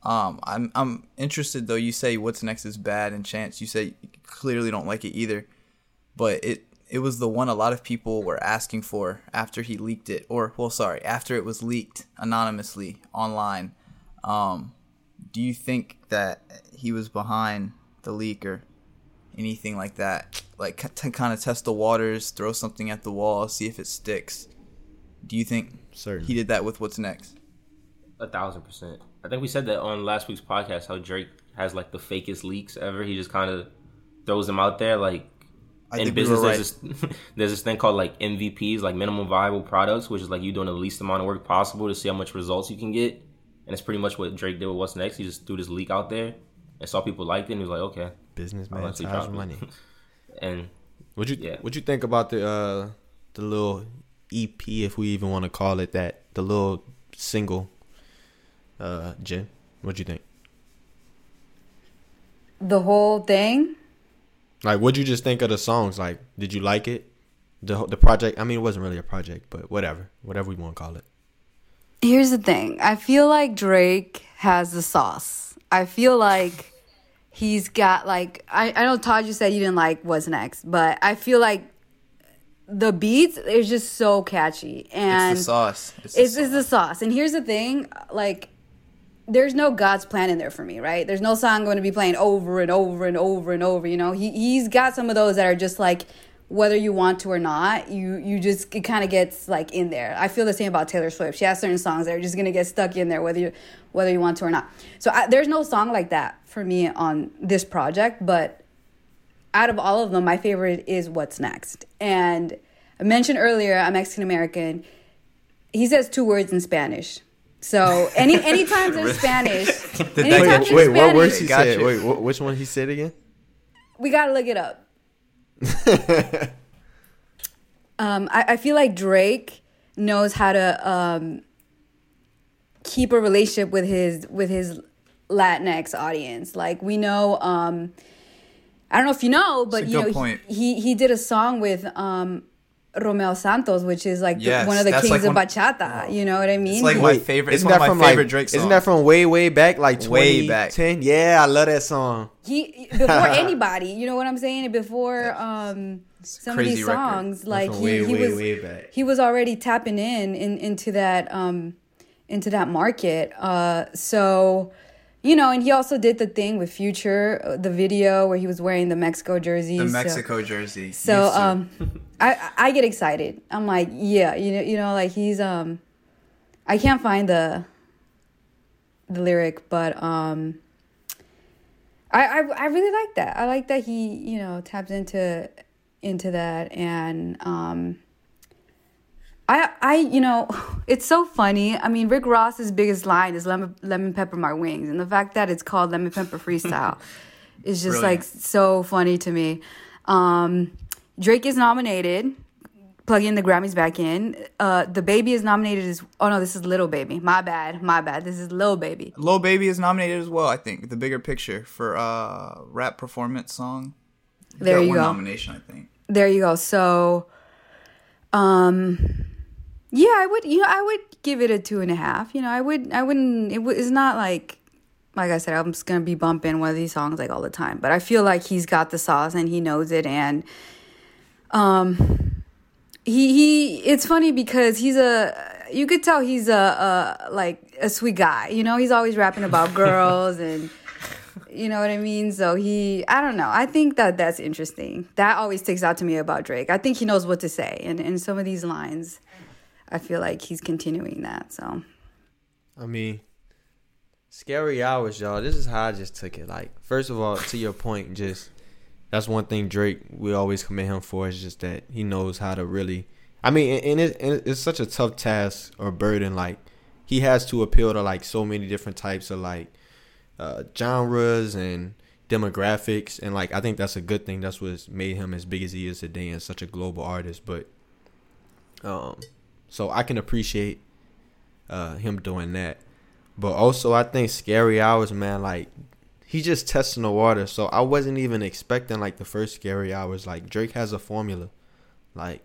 Speaker 5: Um, I'm I'm interested though. You say what's next is bad, and Chance, you say you clearly don't like it either. But it it was the one a lot of people were asking for after he leaked it, or well, sorry, after it was leaked anonymously online. Um, do you think that he was behind the leak or anything like that? Like to kind of test the waters, throw something at the wall, see if it sticks. Do you think
Speaker 4: Certainly.
Speaker 5: he did that with what's next?
Speaker 2: A thousand percent. I think we said that on last week's podcast how Drake has like the fakest leaks ever. He just kind of throws them out there. Like
Speaker 5: I
Speaker 2: in
Speaker 5: think we
Speaker 2: business,
Speaker 5: right.
Speaker 2: there's this there's this thing called like MVPs, like minimum viable products, which is like you doing the least amount of work possible to see how much results you can get. And it's pretty much what Drake did with What's Next. He just threw this leak out there and saw people liked it, and he was like, okay.
Speaker 4: Businessman,
Speaker 2: I'll actually
Speaker 4: Taj
Speaker 2: drop it.
Speaker 4: money.
Speaker 2: And
Speaker 4: What you
Speaker 2: Yeah.
Speaker 4: What you think about the uh the little EP, if we even want to call it that, the little single, uh, Jen? What do you think?
Speaker 3: The whole thing.
Speaker 4: Like, what'd you just think of the songs? Like, did you like it? The the project. I mean, it wasn't really a project, but whatever, whatever we want to call it.
Speaker 3: Here's the thing. I feel like Drake has the sauce. I feel like he's got like I, I know Todd you said you didn't like what's next, but I feel like the beats is just so catchy and
Speaker 5: It's the sauce. It's the
Speaker 3: it's, it's the sauce. And here's the thing, like there's no God's plan in there for me, right? There's no song going to be playing over and over and over and over. You know, he he's got some of those that are just like whether you want to or not, you you just it kind of gets like in there. I feel the same about Taylor Swift. She has certain songs that are just gonna get stuck in there whether you whether you want to or not. So I, there's no song like that for me on this project, but out of all of them, my favorite is What's Next. And I mentioned earlier, I'm Mexican American. He says two words in Spanish. So any anytime there's Spanish, anytime there's
Speaker 4: wait, what words he said? Wait, which one he said again?
Speaker 3: we gotta look it up. um, I, I feel like Drake knows how to um, keep a relationship with his with his Latinx audience. Like we know, um, I don't know if you know, but you know,
Speaker 5: point.
Speaker 3: he he did a song with um, Romeo Santos, which is like the- one of the kings
Speaker 5: like
Speaker 3: of
Speaker 5: one-
Speaker 3: bachata. You know what I mean?
Speaker 5: It's like my favorite. It's
Speaker 4: isn't
Speaker 5: one
Speaker 4: that
Speaker 5: of
Speaker 4: from
Speaker 5: my favorite
Speaker 4: like
Speaker 5: Drake songs.
Speaker 4: isn't that from way way back like
Speaker 5: Way back.
Speaker 4: 2010? Yeah, I love that song.
Speaker 3: he before anybody. You know what I'm saying? Before um some of
Speaker 5: crazy
Speaker 3: these
Speaker 5: record.
Speaker 3: songs, like he,
Speaker 4: way,
Speaker 3: he
Speaker 4: way,
Speaker 3: was
Speaker 4: way back.
Speaker 3: he was already tapping in, in into that um into that market. Uh, so you know, and he also did the thing with Future, uh, the video where he was wearing the Mexico jersey.
Speaker 5: the
Speaker 3: so-
Speaker 5: Mexico jersey.
Speaker 3: So um, I I I get excited. I'm like, yeah, you know, you know, like he's um, I can't find the the lyric, but um, I I I really like that. I like that he you know taps into into that and um. I, I, you know, it's so funny. I mean, Rick Ross's biggest line is lemon, lemon pepper my wings, and the fact that it's called lemon pepper freestyle is just like so funny to me. Um, Drake is nominated. Plugging the Grammys back in. Uh, the baby is nominated as. Oh no, this is Little Baby. My bad. My bad. This is Lil Baby.
Speaker 5: Lil Baby is nominated as well. I think the bigger picture for uh rap performance song.
Speaker 3: There you go.
Speaker 5: Nomination, I think.
Speaker 3: There you go. So, um, yeah, I would. You know, I would give it a two and a half. You know, I would. I wouldn't. It w- it's not like, like I said, I'm just gonna be bumping one of these songs like all the time. But I feel like he's got the sauce and he knows it. And, um, he he. It's funny because he's a. You could tell he's a, a like a sweet guy. You know, he's always rapping about girls and. You know what I mean? So he, I don't know. I think that that's interesting. That always sticks out to me about Drake. I think he knows what to say, and in some of these lines, I feel like he's continuing that. So
Speaker 4: I mean, scary hours, y'all. This is how I just took it. Like, first of all, to your point, just that's one thing Drake we always commend him for is just that he knows how to really. I mean, and, it, and it's such a tough task or burden. Like, he has to appeal to like so many different types of like uh, genres and demographics, and like I think that's a good thing. That's what's made him as big as he is today and such a global artist. But, um, so I can appreciate uh him doing that. But also I think Scary Hours, man, like he just testing the water. So I wasn't even expecting like the first Scary Hours. Like Drake has a formula. Like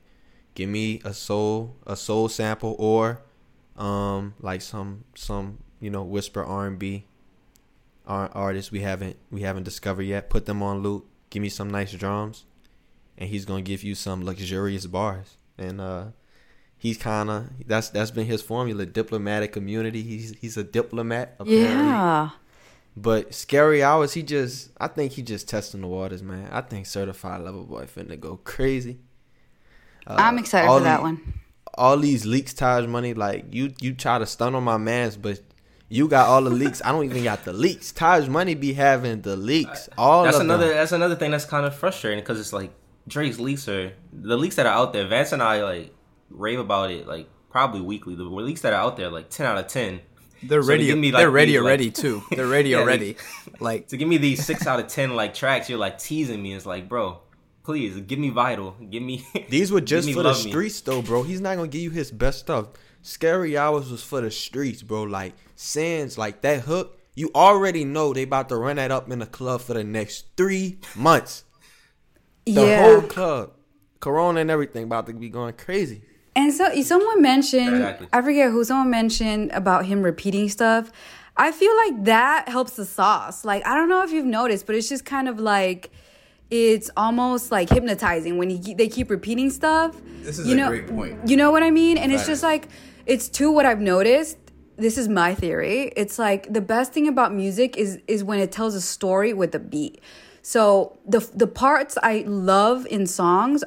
Speaker 4: give me a soul a soul sample or um like some some, you know, whisper R and B artists we haven't we haven't discovered yet. Put them on loop. Give me some nice drums. And he's gonna give you some luxurious bars. And uh he's kind of that's that's been his formula diplomatic community he's he's a diplomat apparently.
Speaker 3: yeah,
Speaker 4: but scary hours he just i think he just testing the waters man i think certified lover boy finna go crazy Uh,
Speaker 3: I'm excited for that
Speaker 4: the-
Speaker 3: one.
Speaker 4: all these leaks taj money like you you try to stun on my mans but you got all the leaks i don't even got the leaks taj money be having the leaks all
Speaker 2: That's
Speaker 4: of
Speaker 2: another.
Speaker 4: them.
Speaker 2: That's another thing that's kind of frustrating because it's like Drake's leaks are the leaks that are out there. Vance and I like rave about it like probably weekly. The leaks that are out there like ten out of ten.
Speaker 5: They're
Speaker 2: So to
Speaker 5: ready.
Speaker 2: give me, like,
Speaker 5: they're ready
Speaker 2: these, like-
Speaker 5: too. They're ready
Speaker 2: Yeah, they-
Speaker 5: already. Like
Speaker 2: To give me these six out of ten like tracks, you're like teasing me. It's like, bro, please give me vital. Give me.
Speaker 4: These were just for the
Speaker 2: Love Me.
Speaker 4: streets, though, bro. He's not gonna give you his best stuff. Scary Hours was for the streets, bro. Like Sands, like that hook. You already know they about to run that up in the club for the next three months. The
Speaker 3: yeah.
Speaker 4: whole club, Corona and everything, about to be going crazy.
Speaker 3: And so someone mentioned,
Speaker 2: Exactly.
Speaker 3: I forget who, someone mentioned about him repeating stuff. I feel like that helps the sauce. Like I don't know if you've noticed, but it's just kind of like it's almost like hypnotizing when he, they keep repeating stuff.
Speaker 5: This is
Speaker 3: you
Speaker 5: a
Speaker 3: know,
Speaker 5: great point.
Speaker 3: You know what I mean? And it's just like it's too what I've noticed. This is my theory. It's like the best thing about music is is when it tells a story with a beat. So the the parts I love in songs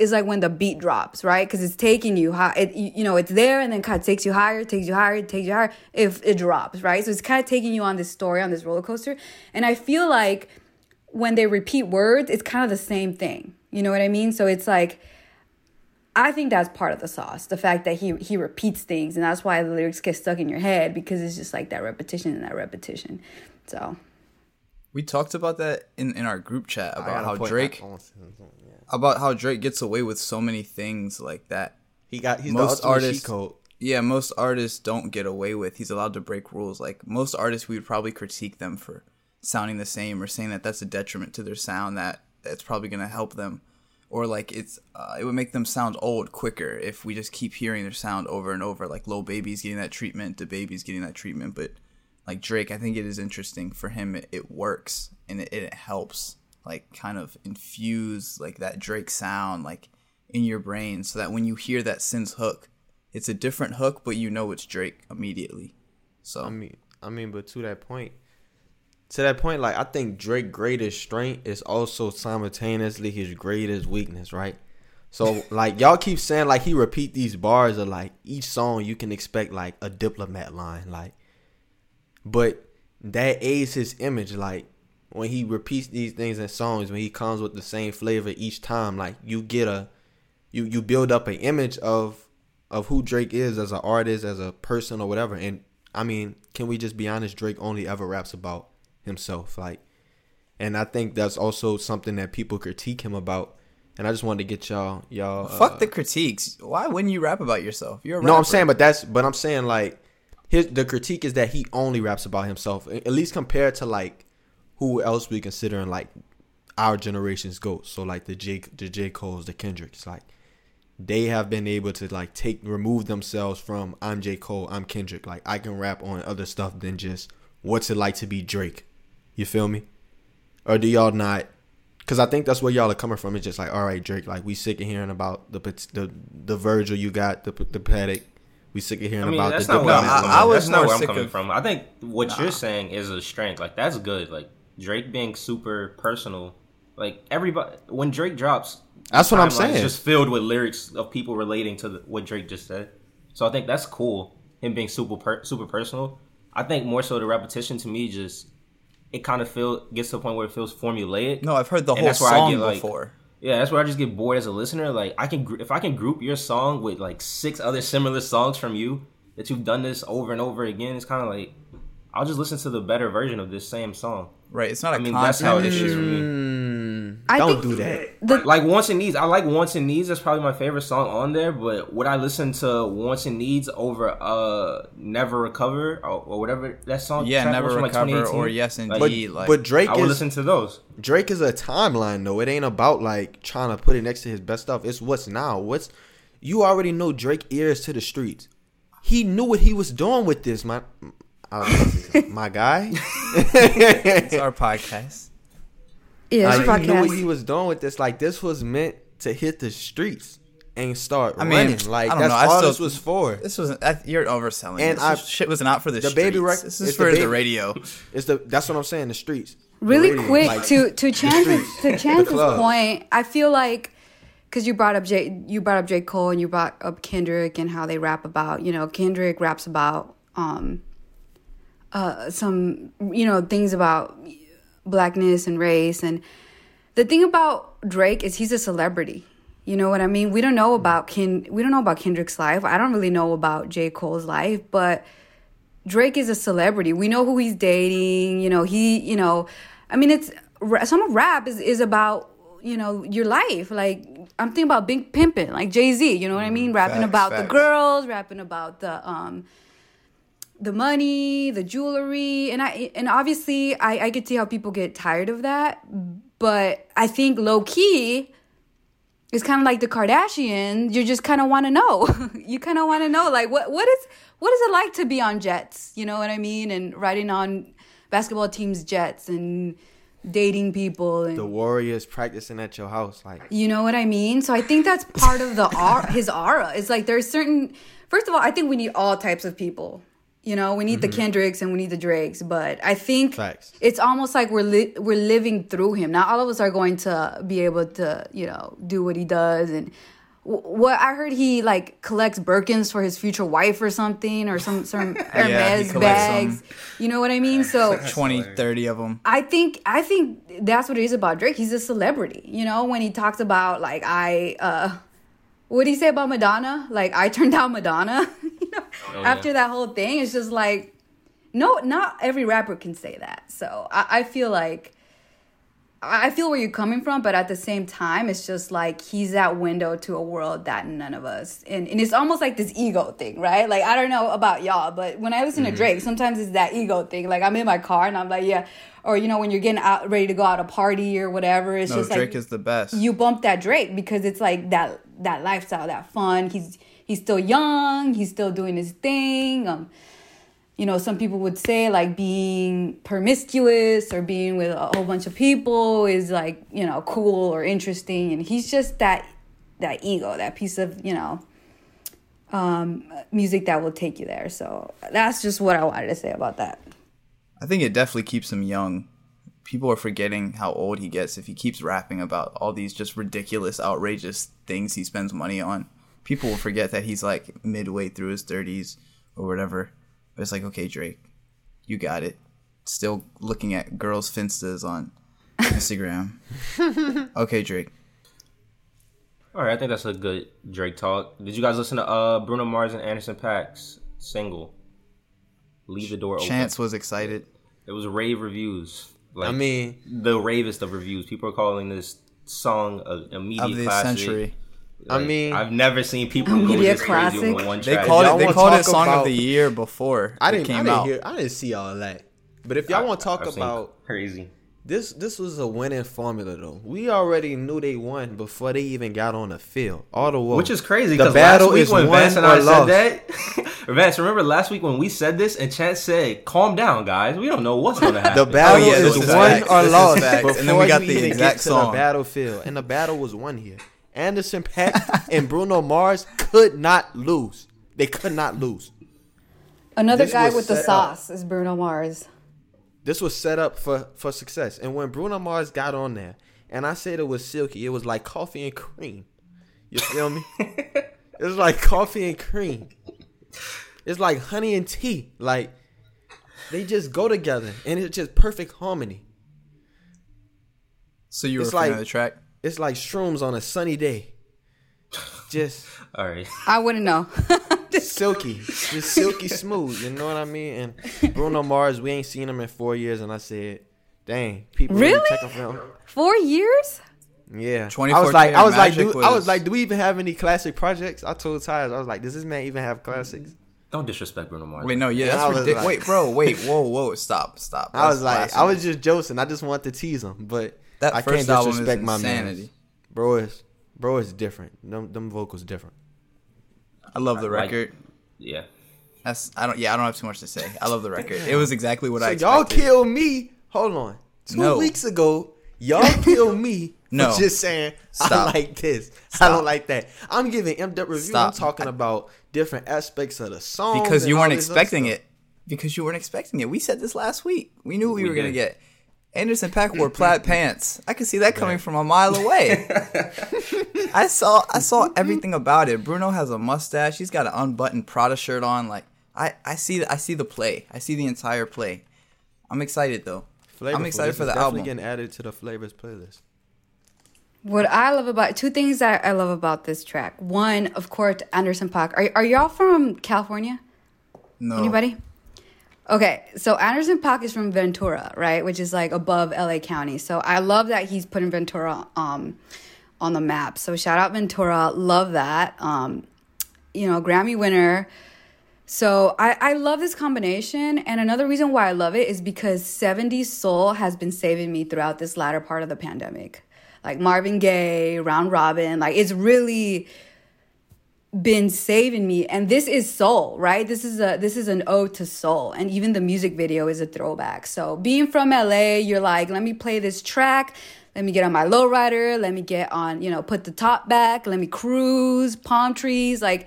Speaker 3: is like when the beat drops, right? Because it's taking you high. It, you you know, it's there and then kind of takes you higher, takes you higher, takes you higher. If it drops, right? So it's kind of taking you on this story, on this roller coaster. And I feel like when they repeat words, it's kind of the same thing. You know what I mean? So it's like I think that's part of the sauce. The fact that he he repeats things, and that's why the lyrics get stuck in your head because it's just like that repetition and that repetition. So
Speaker 5: we talked about that in in our group chat about how
Speaker 4: point
Speaker 5: Drake
Speaker 4: out- I want to say something, yeah.
Speaker 5: about how Drake gets away with so many things like that.
Speaker 4: He got he's
Speaker 5: Most
Speaker 4: the
Speaker 5: artists-. Yeah, most artists don't get away with. He's allowed to break rules. Like most artists, we would probably critique them for sounding the same or saying that that's a detriment to their sound. That that's probably gonna help them. or like it's uh, it would make them sound old quicker if we just keep hearing their sound over and over. Like Lil Baby's getting that treatment, the baby's getting that treatment, but like Drake, I think it is interesting for him. It, it works and it, it helps like kind of infuse like that Drake sound like in your brain, so that when you hear that Sins hook, it's a different hook, but you know it's Drake immediately. So
Speaker 4: I mean, I mean, but to that point, to that point, like I think Drake' greatest strength is also simultaneously his greatest weakness, right? So like y'all keep saying like he repeat these bars of like each song you can expect like a diplomat line, like, but that aids his image, like when he repeats these things in songs, when he comes with the same flavor each time, like you get a, you you build up an image of of who Drake is as an artist, as a person, or whatever. And I mean, can we just be honest? Drake only ever raps about himself, like, and I think that's also something that people critique him about. And I just wanted to get y'all, y'all.
Speaker 5: fuck
Speaker 4: uh,
Speaker 5: the critiques. Why wouldn't you rap about yourself? You're a
Speaker 4: No, I'm saying, but that's, but I'm saying like, his the critique is that he only raps about himself, at least compared to like who else we consider in like our generation's goats. So like the J, the J Cole's, the Kendricks, like they have been able to like take remove themselves from I'm J Cole, I'm Kendrick. Like I can rap on other stuff than just what's it like to be Drake. You feel me? Or do y'all not? Because I think that's where y'all are coming from. It's just like, all right, Drake. Like we sick of hearing about the the the Virgil you got, the the Patek. We sick of hearing
Speaker 2: I mean,
Speaker 4: about
Speaker 2: that's
Speaker 4: the
Speaker 2: not where I'm
Speaker 4: diplomat
Speaker 5: I- I was
Speaker 2: That's not where I'm coming
Speaker 5: of-
Speaker 2: from. I think what you're saying is a strength. Like that's good. Like Drake being super personal. Like everybody, when Drake drops,
Speaker 4: That's what I'm
Speaker 2: timeline is
Speaker 4: saying.
Speaker 2: Just filled with lyrics of people relating to the, what Drake just said. So I think that's cool. Him being super per, super personal. I think more so the repetition to me just it kind of feel gets to the point where it feels formulaic.
Speaker 5: No, I've heard the whole
Speaker 2: that's where I
Speaker 5: song
Speaker 2: get, like-
Speaker 5: before.
Speaker 2: Yeah, that's where I just get bored as a listener. Like I can, if I can group your song with like six other similar songs from you that you've done this over and over again, it's kind of like I'll just listen to the better version of this same song.
Speaker 5: Right. It's not a
Speaker 2: I mean, that's how it
Speaker 5: concept
Speaker 2: is for me.
Speaker 4: Mm,
Speaker 3: I
Speaker 4: don't do that.
Speaker 3: The,
Speaker 2: Like Wants and Needs, I like Wants and Needs. That's probably my favorite song on there. But would I listen to Wants and Needs over uh Never Recover or, or whatever that song?
Speaker 5: Yeah, never
Speaker 2: was from, like,
Speaker 5: recover
Speaker 2: 2018?
Speaker 5: or yes
Speaker 2: Like,
Speaker 4: But
Speaker 5: indeed. like,
Speaker 4: but Drake
Speaker 2: I would
Speaker 4: is
Speaker 2: listen to those.
Speaker 4: Drake is a timeline though. It ain't about like trying to put it next to his best stuff. It's what's now. What's you already know Drake ears to the streets. He knew what he was doing with this, my uh, my guy.
Speaker 5: it's our podcast.
Speaker 3: yeah,
Speaker 4: Like,
Speaker 3: it's
Speaker 4: he knew what he was doing with this. Like this was meant to hit the streets and start
Speaker 5: I mean,
Speaker 4: running. Like
Speaker 5: I don't
Speaker 4: that's
Speaker 5: know. I
Speaker 4: all
Speaker 5: still-
Speaker 4: this was for.
Speaker 5: This was I, you're overselling.
Speaker 4: And
Speaker 5: And
Speaker 4: I-
Speaker 5: this shit was not for the,
Speaker 4: the
Speaker 5: streets.
Speaker 4: baby rec-
Speaker 5: This is
Speaker 4: it's the
Speaker 5: for the,
Speaker 4: baby-
Speaker 5: radio.
Speaker 4: It's the that's what I'm saying. The streets. The
Speaker 3: really
Speaker 4: radio,
Speaker 3: quick
Speaker 4: like-
Speaker 3: to to Chance's to Chance's point, I feel like because you brought up J you brought up J Cole and you brought up Kendrick and how they rap about you know Kendrick raps about um uh some you know things about blackness and race and the thing about Drake is he's a celebrity. You know what I mean? We don't know about Ken we don't know about Kendrick's life. I don't really know about J Cole's life, but Drake is a celebrity. We know who he's dating. You know, he, you know, I mean, it's some of rap is, is about, you know, your life. Like, I'm thinking about Big pimping like Jay Z, you know what I mean? Rapping
Speaker 5: facts,
Speaker 3: about the girls, rapping about the, um, the money, the jewelry, and I and obviously I, I could see how people get tired of that, but I think low key, it's kind of like the Kardashians. You just kind of want to know. you kind of want to know, like what what is what is it like to be on jets? You know what I mean? And riding on basketball teams' jets and dating people and
Speaker 4: The Warriors practicing at your house. Like
Speaker 3: you know what I mean? So I think that's part of the aura, his aura. It's like there's certain. First of all, I think we need all types of people. You know, we need the Kendricks and we need the Drakes, but I think
Speaker 4: Facts.
Speaker 3: it's almost like we're li- we're living through him. Not all of us are going to be able to, you know, do what he does. And w- what I heard, he like collects Birkins for his future wife or something, or some some Hermes
Speaker 5: collects
Speaker 3: bags.
Speaker 5: them.
Speaker 3: You know what I mean? So
Speaker 5: 20, 30 of them.
Speaker 3: I think I think that's what it is about Drake. He's a celebrity. You know, when he talks about like I uh what did he say about Madonna? Like I turned down Madonna. you know,
Speaker 2: Oh,
Speaker 3: after that whole thing, it's just like no, not every rapper can say that. So I, I feel like I feel where you're coming from, but at the same time, it's just like he's that window to a world that none of us, and, and it's almost like this ego thing, right? Like, I don't know about y'all, but when I listen
Speaker 5: Mm-hmm.
Speaker 3: to Drake, sometimes it's that ego thing. Like, I'm in my car and I'm like, yeah, or you know, when you're getting out, ready to go out a party or whatever, it's
Speaker 5: No,
Speaker 3: just
Speaker 5: Drake
Speaker 3: like
Speaker 5: is the best.
Speaker 3: you bump that Drake because it's like that that lifestyle, that fun. He's he's still young, he's still doing his thing. Um, you know, some people would say like being promiscuous or being with a whole bunch of people is like, you know, cool or interesting. And he's just that that ego, that piece of, you know, um, music that will take you there. So that's just what I wanted to say about that.
Speaker 5: I think it definitely keeps him young. People are forgetting how old he gets if he keeps rapping about all these just ridiculous, outrageous things he spends money on. People will forget that he's like midway through his 30s or whatever. But it's like, okay, Drake, you got it. Still looking at girls' finstas on Instagram. okay, Drake.
Speaker 2: All right, I think that's a good Drake talk. Did you guys listen to uh Bruno Mars and Anderson Paak's single? Leave the door open.
Speaker 5: Chance was excited.
Speaker 2: It was rave reviews. Like,
Speaker 4: I mean,
Speaker 2: the ravest of reviews. People are calling this song a immediate
Speaker 5: Of the
Speaker 2: classic.
Speaker 5: century.
Speaker 4: I mean-
Speaker 2: I've never seen people go
Speaker 3: Immediate
Speaker 2: this crazy
Speaker 3: classic.
Speaker 2: with one
Speaker 5: They called
Speaker 4: y'all
Speaker 5: it. They called it
Speaker 4: talk
Speaker 5: song of the year before
Speaker 4: I didn't.
Speaker 5: came
Speaker 4: I didn't
Speaker 5: out.
Speaker 4: hear. I didn't see all that. But if y'all want to talk
Speaker 2: I've
Speaker 4: about
Speaker 2: crazy.
Speaker 4: this, this was a winning formula though. We already knew they won before they even got on the field. All the way.
Speaker 2: Which is crazy
Speaker 4: The
Speaker 2: because
Speaker 4: battle
Speaker 2: last week
Speaker 4: is
Speaker 2: when
Speaker 4: won
Speaker 2: Vance and I
Speaker 4: lost.
Speaker 2: said that, Vance, remember last week when we said this and Chance said, "Calm down, guys. We don't know what's going to happen."
Speaker 4: The battle
Speaker 5: yeah,
Speaker 4: is
Speaker 5: this is
Speaker 4: won
Speaker 5: facts.
Speaker 4: or
Speaker 5: This is
Speaker 4: lost
Speaker 5: facts.
Speaker 4: before
Speaker 5: And then we got
Speaker 4: you
Speaker 5: the exact
Speaker 4: get to
Speaker 5: song.
Speaker 4: the battlefield, and the battle was won here. Anderson Paak and Bruno Mars could not lose. They could not lose.
Speaker 3: Another
Speaker 4: This
Speaker 3: guy with the
Speaker 4: set up.
Speaker 3: sauce is Bruno Mars.
Speaker 4: This was set up for for success. And when Bruno Mars got on there, and I said it was silky, it was like coffee and cream. You feel me? it was like coffee and cream. It's like honey and tea. Like they just go together, and it's just perfect harmony.
Speaker 5: So you were
Speaker 4: It's
Speaker 5: a fan
Speaker 4: like-
Speaker 5: of the track?
Speaker 4: It's like shrooms on a sunny day. Just
Speaker 2: All right.
Speaker 3: I wouldn't know.
Speaker 4: silky, just silky smooth. You know what I mean? And Bruno Mars, we ain't seen him in four years, and I said, "Dang, people
Speaker 3: Really?
Speaker 4: checking for him."
Speaker 3: Four years?
Speaker 4: Yeah, I was like, I was like,
Speaker 5: Magic
Speaker 4: do, I was
Speaker 5: was-
Speaker 4: like, do we even have any classic projects? I told Tyler, I was like, does this man even have classics?
Speaker 2: Don't disrespect Bruno Mars.
Speaker 5: Wait, no, yeah, that's ridiculous.
Speaker 4: like-
Speaker 5: wait, bro, wait, whoa, whoa, stop, stop.
Speaker 4: I was
Speaker 5: That's
Speaker 4: like, I was just joking. I just wanted to tease him, but
Speaker 5: That
Speaker 4: I
Speaker 5: first
Speaker 4: can't
Speaker 5: album is
Speaker 4: disrespect my
Speaker 5: insanity.
Speaker 4: man. Bro is, bro is different. Them, them vocals different.
Speaker 5: I love the
Speaker 2: Like-
Speaker 5: record.
Speaker 2: Yeah.
Speaker 5: That's I don't. Yeah, I don't have too much to say. I love the record. It was exactly what I
Speaker 4: So y'all
Speaker 5: expected.
Speaker 4: killed me. Hold on. Two
Speaker 5: No.
Speaker 4: weeks ago, y'all killed me
Speaker 5: No.
Speaker 4: just saying I like this. I don't like that. I'm giving in-depth review.
Speaker 5: Stop.
Speaker 4: I'm talking about different aspects of the song
Speaker 5: because you weren't expecting it. Because you weren't expecting it. We said this last week. We knew what we,
Speaker 2: We
Speaker 5: were gonna get. Anderson Paak wore plaid pants. I could see that coming from a mile away. I saw I saw everything about it. Bruno has a mustache. He's got an unbuttoned Prada shirt on. Like I, I see I see the play. I see the entire play. I'm excited though.
Speaker 4: Flavorful.
Speaker 5: I'm excited
Speaker 4: This
Speaker 5: for
Speaker 4: is
Speaker 5: the
Speaker 4: definitely
Speaker 5: album.
Speaker 4: getting added to the flavors playlist.
Speaker 3: What I love about two things that I love about this track. One, of course, Anderson Paak. Are are y'all from California?
Speaker 5: No.
Speaker 3: Anybody? Okay, so Anderson Paak is from Ventura, right, which is like above LA County. So I love that he's putting Ventura um on the map. So shout out Ventura, love that. Um, you know, Grammy winner. So I, I love this combination. And another reason why I love it is because 70s soul has been saving me throughout this latter part of the pandemic. Like Marvin Gaye, Round Robin, like it's really been saving me. And this is soul right? This is a this is an ode to soul. And even the music video is a throwback. So being from la you're like let me play this track. Let me get on my lowrider. Let me get on you know put the top back. Let me cruise palm trees. Like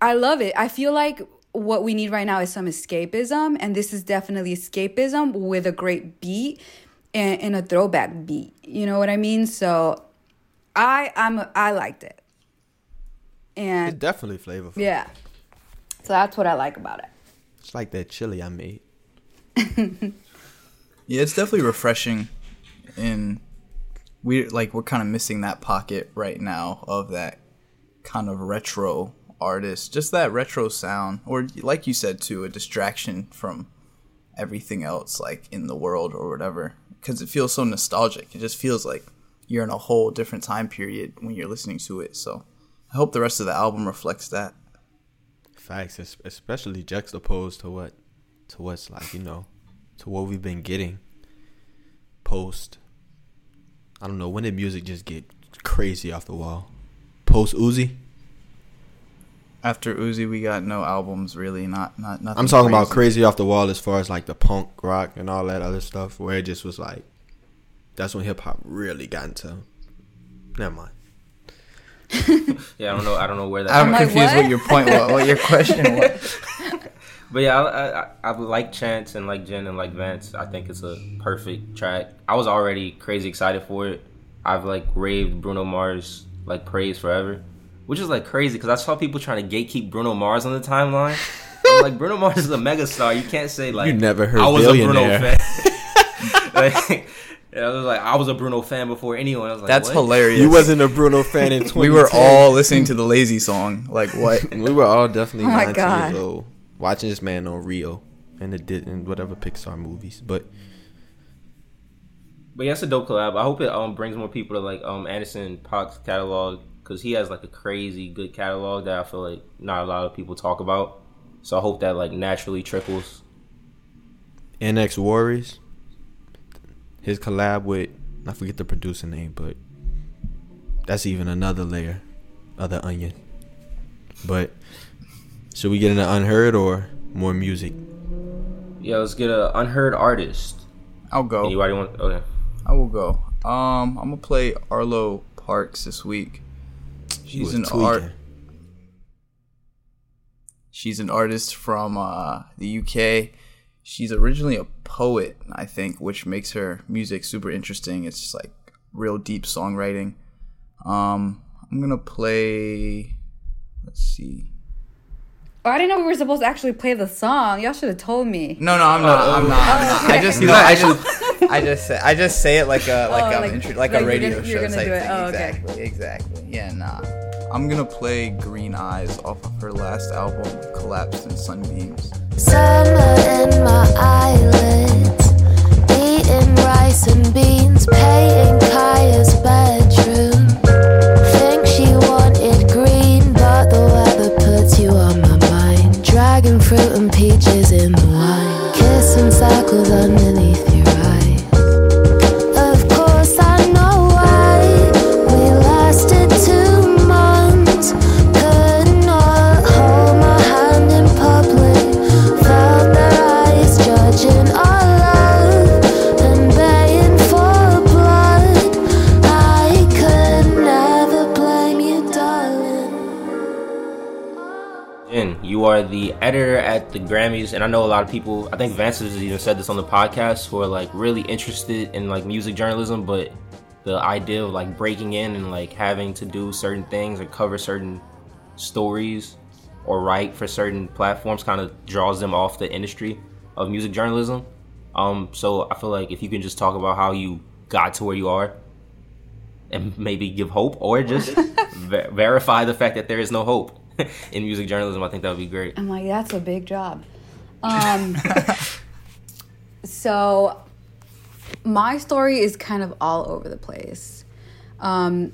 Speaker 3: i love it. I feel like what we need right now is some escapism. And this is definitely escapism with a great beat and, and a throwback beat. You know what i mean? So i i'm i liked it and
Speaker 4: It's definitely flavorful.
Speaker 3: yeah. So that's what I like about it.
Speaker 4: It's like that chili I made.
Speaker 5: Yeah, it's definitely refreshing. And we like we're kind of missing that pocket right now of that kind of retro artist, just that retro sound, or like you said too, a distraction from everything else like in the world or whatever. because it feels so nostalgic. It just feels like you're in a whole different time period when you're listening to it. So I hope the rest of the album reflects that.
Speaker 4: Facts, especially juxtaposed to what, to what's like you know, to what we've been getting. Post. I don't know when did music just get crazy off the wall. Post Uzi.
Speaker 5: After Uzi, we got no albums really. Not not nothing.
Speaker 4: I'm talking about crazy off the wall as far as like the punk rock and all that other stuff, where it just was like, that's when hip hop really got into. Never mind.
Speaker 2: Yeah, I don't know. I don't know where that.
Speaker 5: I'm
Speaker 3: like,
Speaker 5: confused
Speaker 3: what?
Speaker 5: what? your point was. What your question was.
Speaker 2: But yeah, I, I, I like Chance and like Jen and like Vance. I think it's a perfect track. I was already crazy excited for it. I've like raved Bruno Mars like praise forever, which is like crazy because I saw people trying to gatekeep Bruno Mars on the timeline. I'm like Bruno Mars is a megastar. You can't say like
Speaker 4: You never heard
Speaker 2: I was a Bruno fan. like, yeah, I was like I was a Bruno fan before anyone. I was like
Speaker 5: That's
Speaker 2: what?
Speaker 5: hilarious.
Speaker 4: You wasn't a Bruno fan in 2010.
Speaker 5: We were all listening to the Lazy song. Like what?
Speaker 4: We were all definitely
Speaker 3: Oh my
Speaker 4: 19
Speaker 3: God.
Speaker 4: years old watching this man on Rio and the did and whatever Pixar movies. But
Speaker 2: But yeah, it's a dope collab. I hope it um brings more people to like um Anderson Paak's catalog because he has like a crazy good catalog that I feel like not a lot of people talk about. So I hope that like naturally trickles.
Speaker 4: NxWorries, his collab with I forget the producer name, but that's even another layer of the onion. But should we get into unheard or more music?
Speaker 2: Yeah, let's get a unheard artist.
Speaker 5: I'll go.
Speaker 2: Anybody want? Okay.
Speaker 5: I will go. Um, I'm gonna play Arlo Parks this week. She's an
Speaker 4: tweaking.
Speaker 5: art. She's an artist from uh, the UK. She's originally a poet, I think, which makes her music super interesting. It's just like real deep songwriting. Um, I'm gonna play. Let's see.
Speaker 3: Oh, I didn't know we were supposed to actually play the song. Y'all should have told me.
Speaker 5: No, no, I'm not. I'm not. I'm not. I just,
Speaker 2: He's
Speaker 5: no, I just, I just say, I just say it like a, like
Speaker 3: Oh,
Speaker 5: I'm
Speaker 3: like-
Speaker 5: intro, like,
Speaker 3: like
Speaker 5: a
Speaker 3: you're
Speaker 5: radio
Speaker 3: gonna- you're
Speaker 5: show
Speaker 3: gonna
Speaker 5: type
Speaker 3: do it.
Speaker 5: thing.
Speaker 3: Oh, okay.
Speaker 5: exactly, exactly. Yeah, nah. I'm gonna play Green Eyes off of her last album, Collapsed in Sunbeams.
Speaker 6: Summer in my eyelids, eating rice and beans, paying Kaya's bedroom. Think she wanted green, but the weather puts you on my mind. Dragon fruit and peaches in the wine, kissing circles underneath
Speaker 2: at the Grammys, and I know a lot of people. I think Vance has even said this on the podcast, who are like really interested in like music journalism, but the idea of like breaking in and like having to do certain things or cover certain stories or write for certain platforms kind of draws them off the industry of music journalism. Um, so I feel like if you can just talk about how you got to where you are, and maybe give hope or just ver- verify the fact that there is no hope in music journalism, I think that would be great.
Speaker 3: I'm like, that's a big job. Um, so my story is kind of all over the place. Um,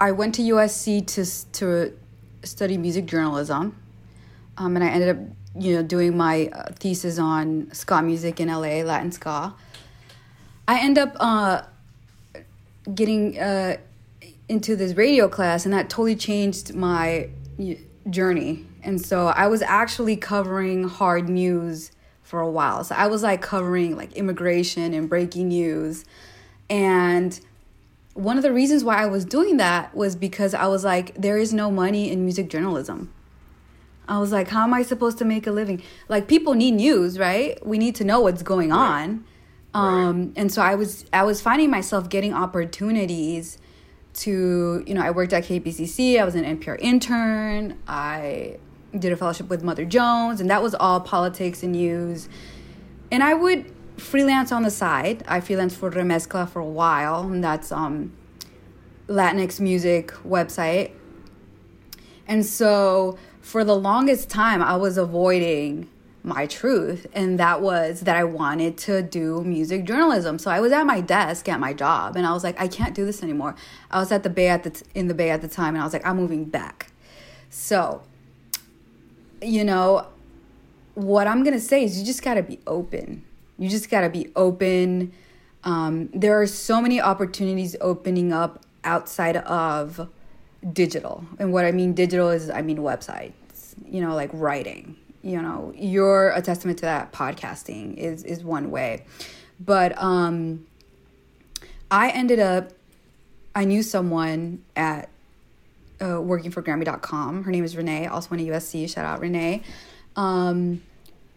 Speaker 3: I went to USC to to study music journalism, um, and I ended up, you know, doing my uh, thesis on ska music in LA, Latin ska. I end up uh, getting uh, into this radio class, and that totally changed my y- journey. And so I was actually covering hard news for a while. So I was like covering like immigration and breaking news. And one of the reasons why I was doing that was because I was like, there is no money in music journalism. I was like, how am I supposed to make a living? Like people need news, right? We need to know what's going on. Um, and so I was I was finding myself getting opportunities to, you know, I worked at KPCC, I was an NPR intern, I did a fellowship with Mother Jones, and that was all politics and news. And I would freelance on the side. I freelanced for Remezcla for a while, and that's um Latinx music website. And so for the longest time, I was avoiding my truth and that was that I wanted to do music journalism. So I was at my desk at my job and I was like I can't do this anymore. I was at the Bay at the t- in the Bay at the time and I was like I'm moving back. So you know what I'm going to say is you just got to be open. You just got to be open. Um, there are so many opportunities opening up outside of digital. And what I mean digital is I mean websites, you know, like writing you know you're a testament to that podcasting is is one way. But um i ended up i knew someone at uh, working for grammy.com her name is renee also went to usc shout out renee. Um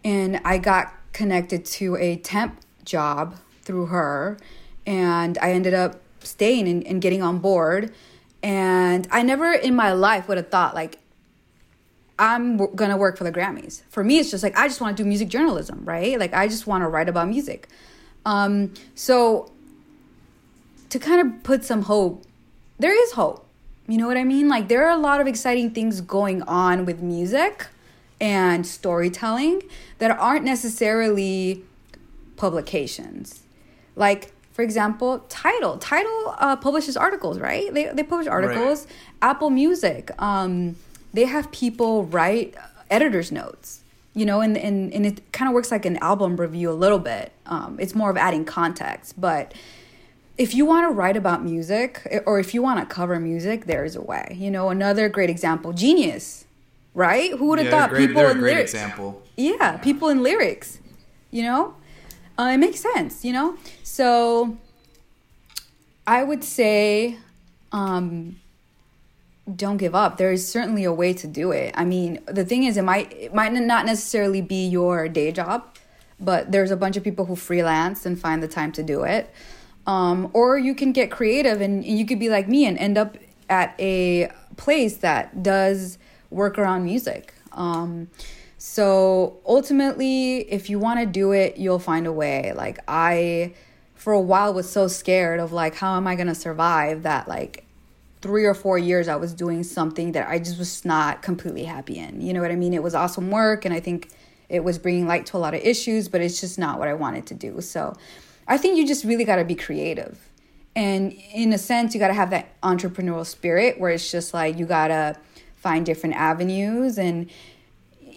Speaker 3: and i got connected to a temp job through her and i ended up staying and, and getting on board. And i never in my life would have thought like I'm w- gonna work for the Grammys. For me, it's just like I just want to do music journalism, right? Like I just want to write about music. Um, so to kind of put some hope, there is hope. You know what I mean? Like there are a lot of exciting things going on with music and storytelling that aren't necessarily publications. Like for example, Tidal. Tidal uh, publishes articles, right? They they publish articles. Apple Music. Um, they have people write editor's notes you know and, and, and it kind of works like an album review a little bit. Um, it's more of adding context but if you want to write about music or if you want to cover music there's a way you know another great example genius right? Who would have
Speaker 5: Yeah,
Speaker 3: thought
Speaker 5: great,
Speaker 3: people in
Speaker 5: great
Speaker 3: lyrics
Speaker 5: example.
Speaker 3: yeah. people in lyrics you know? Uh, it makes sense you know? So i would say um don't give up. There is certainly a way to do it. I mean the thing is it might it might not necessarily be your day job but there's a bunch of people who freelance and find the time to do it. Um, or you can get creative and, you could be like me and end up at a place that does work around music. Um, so ultimately if you want to do it you'll find a way. Like i for a while was so scared of like how am i to survive that like three or four years I was doing something that I just was not completely happy in. You know what I mean? It was awesome work and I think it was bringing light to a lot of issues, but it's just not what I wanted to do. So I think you just really got to be creative. And in a sense, you got to have that entrepreneurial spirit where it's just like you got to find different avenues and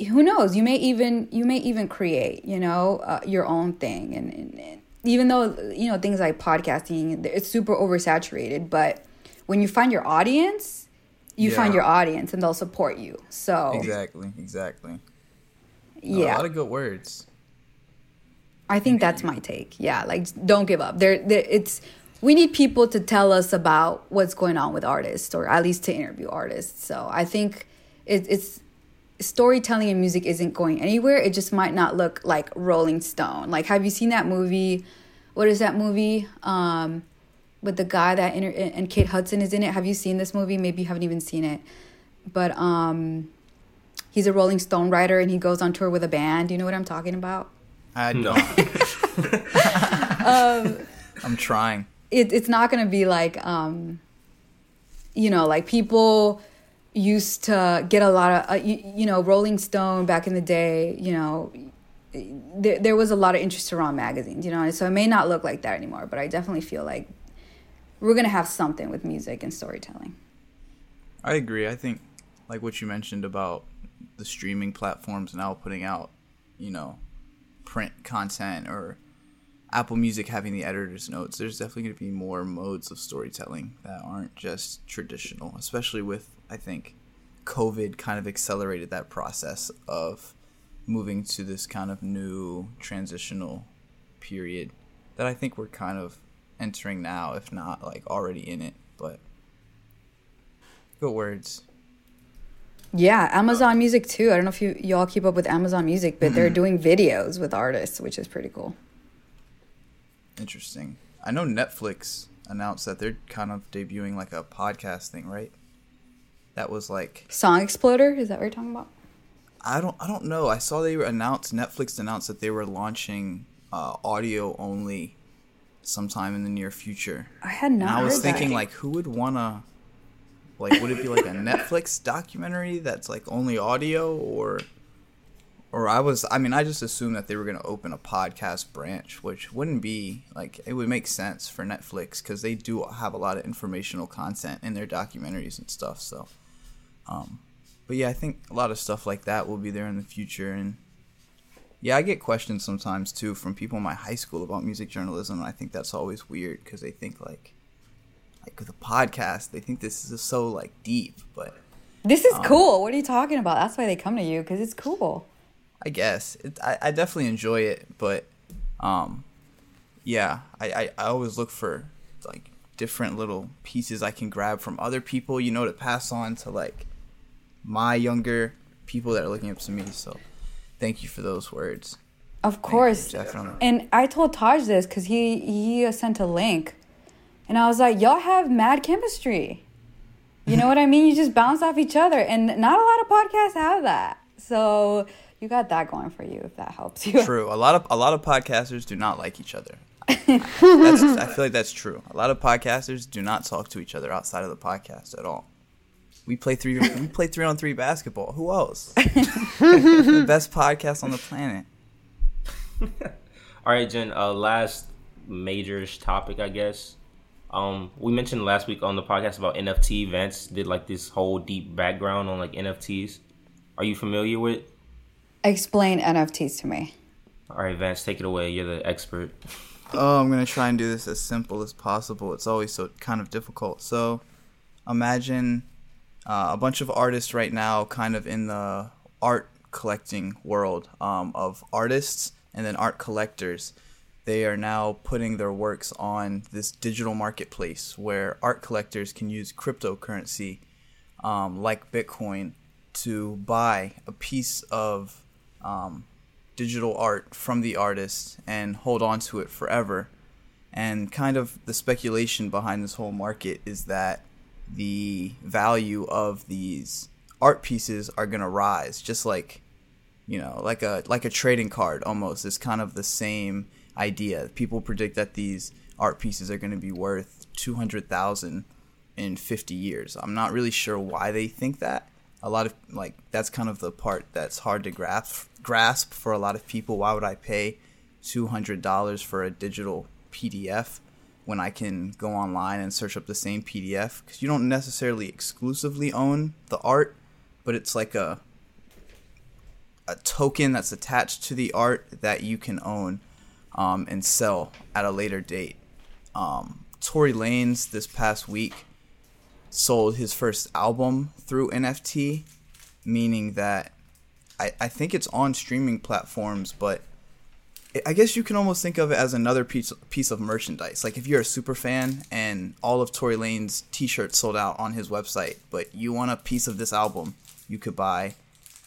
Speaker 3: who knows you may even you may even create you know uh, your own thing and, and, and even though you know things like podcasting it's super oversaturated but when you find your audience, you
Speaker 5: Yeah.
Speaker 3: find your audience and they'll support you. So
Speaker 5: Exactly, exactly.
Speaker 3: Yeah,
Speaker 5: a lot of good words.
Speaker 3: I think that's my take. Yeah, like don't give up. There, there it's we need people to tell us about what's going on with artists or at least to interview artists. So I think it, it's storytelling and music isn't going anywhere. It just might not look like Rolling Stone. Like have you seen that movie? What is that movie? Um with the guy that inter- and Kate Hudson is in it. Have you seen this movie? Maybe you haven't even seen it. But um he's a Rolling Stone writer and he goes on tour with a band. Do you know what I'm talking about?
Speaker 5: I
Speaker 2: No.
Speaker 5: don't. I'm trying.
Speaker 3: it, it's not going to be like um you know like people used to get a lot of uh, you, you know rolling stone back in the day you know there, there was a lot of interest around magazines you know so it may not look like that anymore but i definitely feel like we're going to have something with music and storytelling
Speaker 5: I agree. I think like what you mentioned about the streaming platforms now putting out, you know, print content or Apple Music having the editor's notes. There's definitely going to be more modes of storytelling that aren't just traditional, especially with I think COVID kind of accelerated that process of moving to this kind of new transitional period that I think we're kind of entering now, if not like already in it. But good words.
Speaker 3: yeah amazon music too i don't know if you y'all keep up with amazon music but they're doing videos with artists which is pretty cool
Speaker 5: Interesting. I know Netflix announced that they're kind of debuting like a podcast thing, right? That was like
Speaker 3: song exploder is that what you're talking about
Speaker 5: I don't I don't know. I saw they announced Netflix announced that they were launching uh, audio only sometime in the near future.
Speaker 3: i had not
Speaker 5: And I was thinking
Speaker 3: that.
Speaker 5: like who would wanna like would it be like a Netflix documentary that's like only audio or or I was I mean I just assumed that they were going to open a podcast branch, which wouldn't be like it would make sense for Netflix cuz they do have a lot of informational content in their documentaries and stuff, so um but yeah, I think a lot of stuff like that will be there in the future and yeah, I get questions sometimes too from people in my high school about music journalism, and I think that's always weird cuz they think like like with a podcast, they think this is so like deep, but
Speaker 3: This is cool. What are you talking about? That's why they come to you because it's cool.
Speaker 5: I guess it, I, I definitely enjoy it, but um, yeah, I, I, I always look for like different little pieces I can grab from other people, you know, to pass on to like my younger people that are looking up to me. So thank you for those words.
Speaker 3: Of course.
Speaker 5: definitely.
Speaker 3: And I told Taj this because he he uh, sent a link, and I was like, "Y'all have mad chemistry." You know what I mean? You just bounce off each other, and not a lot of podcasts have that. So you got that going for you, if that helps you.
Speaker 5: True. A lot of a lot of podcasters do not like each other. that's, I feel like that's true. A lot of podcasters do not talk to each other outside of the podcast at all. We play three. We play three on three basketball. Who else? the best podcast on the planet.
Speaker 2: All right, Jen. Uh, last major topic, I guess. Um, we mentioned last week on the podcast about NFT events. Did like this whole deep background on like NFTs. Are you familiar with?
Speaker 3: Explain NFTs to me.
Speaker 2: All right, Vance, take it away. You're the expert.
Speaker 5: Oh, I'm gonna try and do this as simple as possible. It's always so kind of difficult. So, imagine uh, a bunch of artists right now, kind of in the art collecting world um, of artists and then art collectors. They are now putting their works on this digital marketplace where art collectors can use cryptocurrency, um, like Bitcoin, to buy a piece of um, digital art from the artist and hold on to it forever. And kind of the speculation behind this whole market is that the value of these art pieces are going to rise just like you know like a like a trading card almost. It's kind of the same idea. People predict that these art pieces are going to be worth 200,000 in 50 years. I'm not really sure why they think that. A lot of like that's kind of the part that's hard to grasp grasp for a lot of people. Why would i pay $200 for a digital pdf when I can go online and search up the same PDF because you don't necessarily exclusively own the art, but it's like a a token that's attached to the art that you can own um, and sell at a later date. Um, Tory Lanez this past week sold his first album through NFT, meaning that I, I think it's on streaming platforms, but I guess you can almost think of it as another piece piece of merchandise. Like if you're a super fan and all of Tory Lanez T-shirts sold out on his website, but you want a piece of this album, you could buy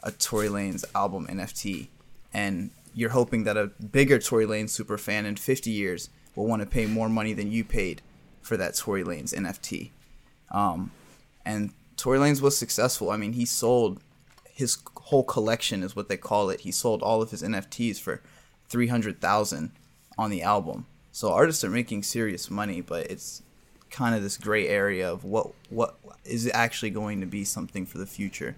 Speaker 5: a Tory Lanez album NFT, and you're hoping that a bigger Tory Lane super fan in 50 years will want to pay more money than you paid for that Tory Lanez NFT. Um, and Tory Lanez was successful. I mean, he sold his whole collection, is what they call it. He sold all of his NFTs for three hundred thousand on the album. So artists are making serious money, but it's kind of this gray area of what what is it actually going to be something for the future?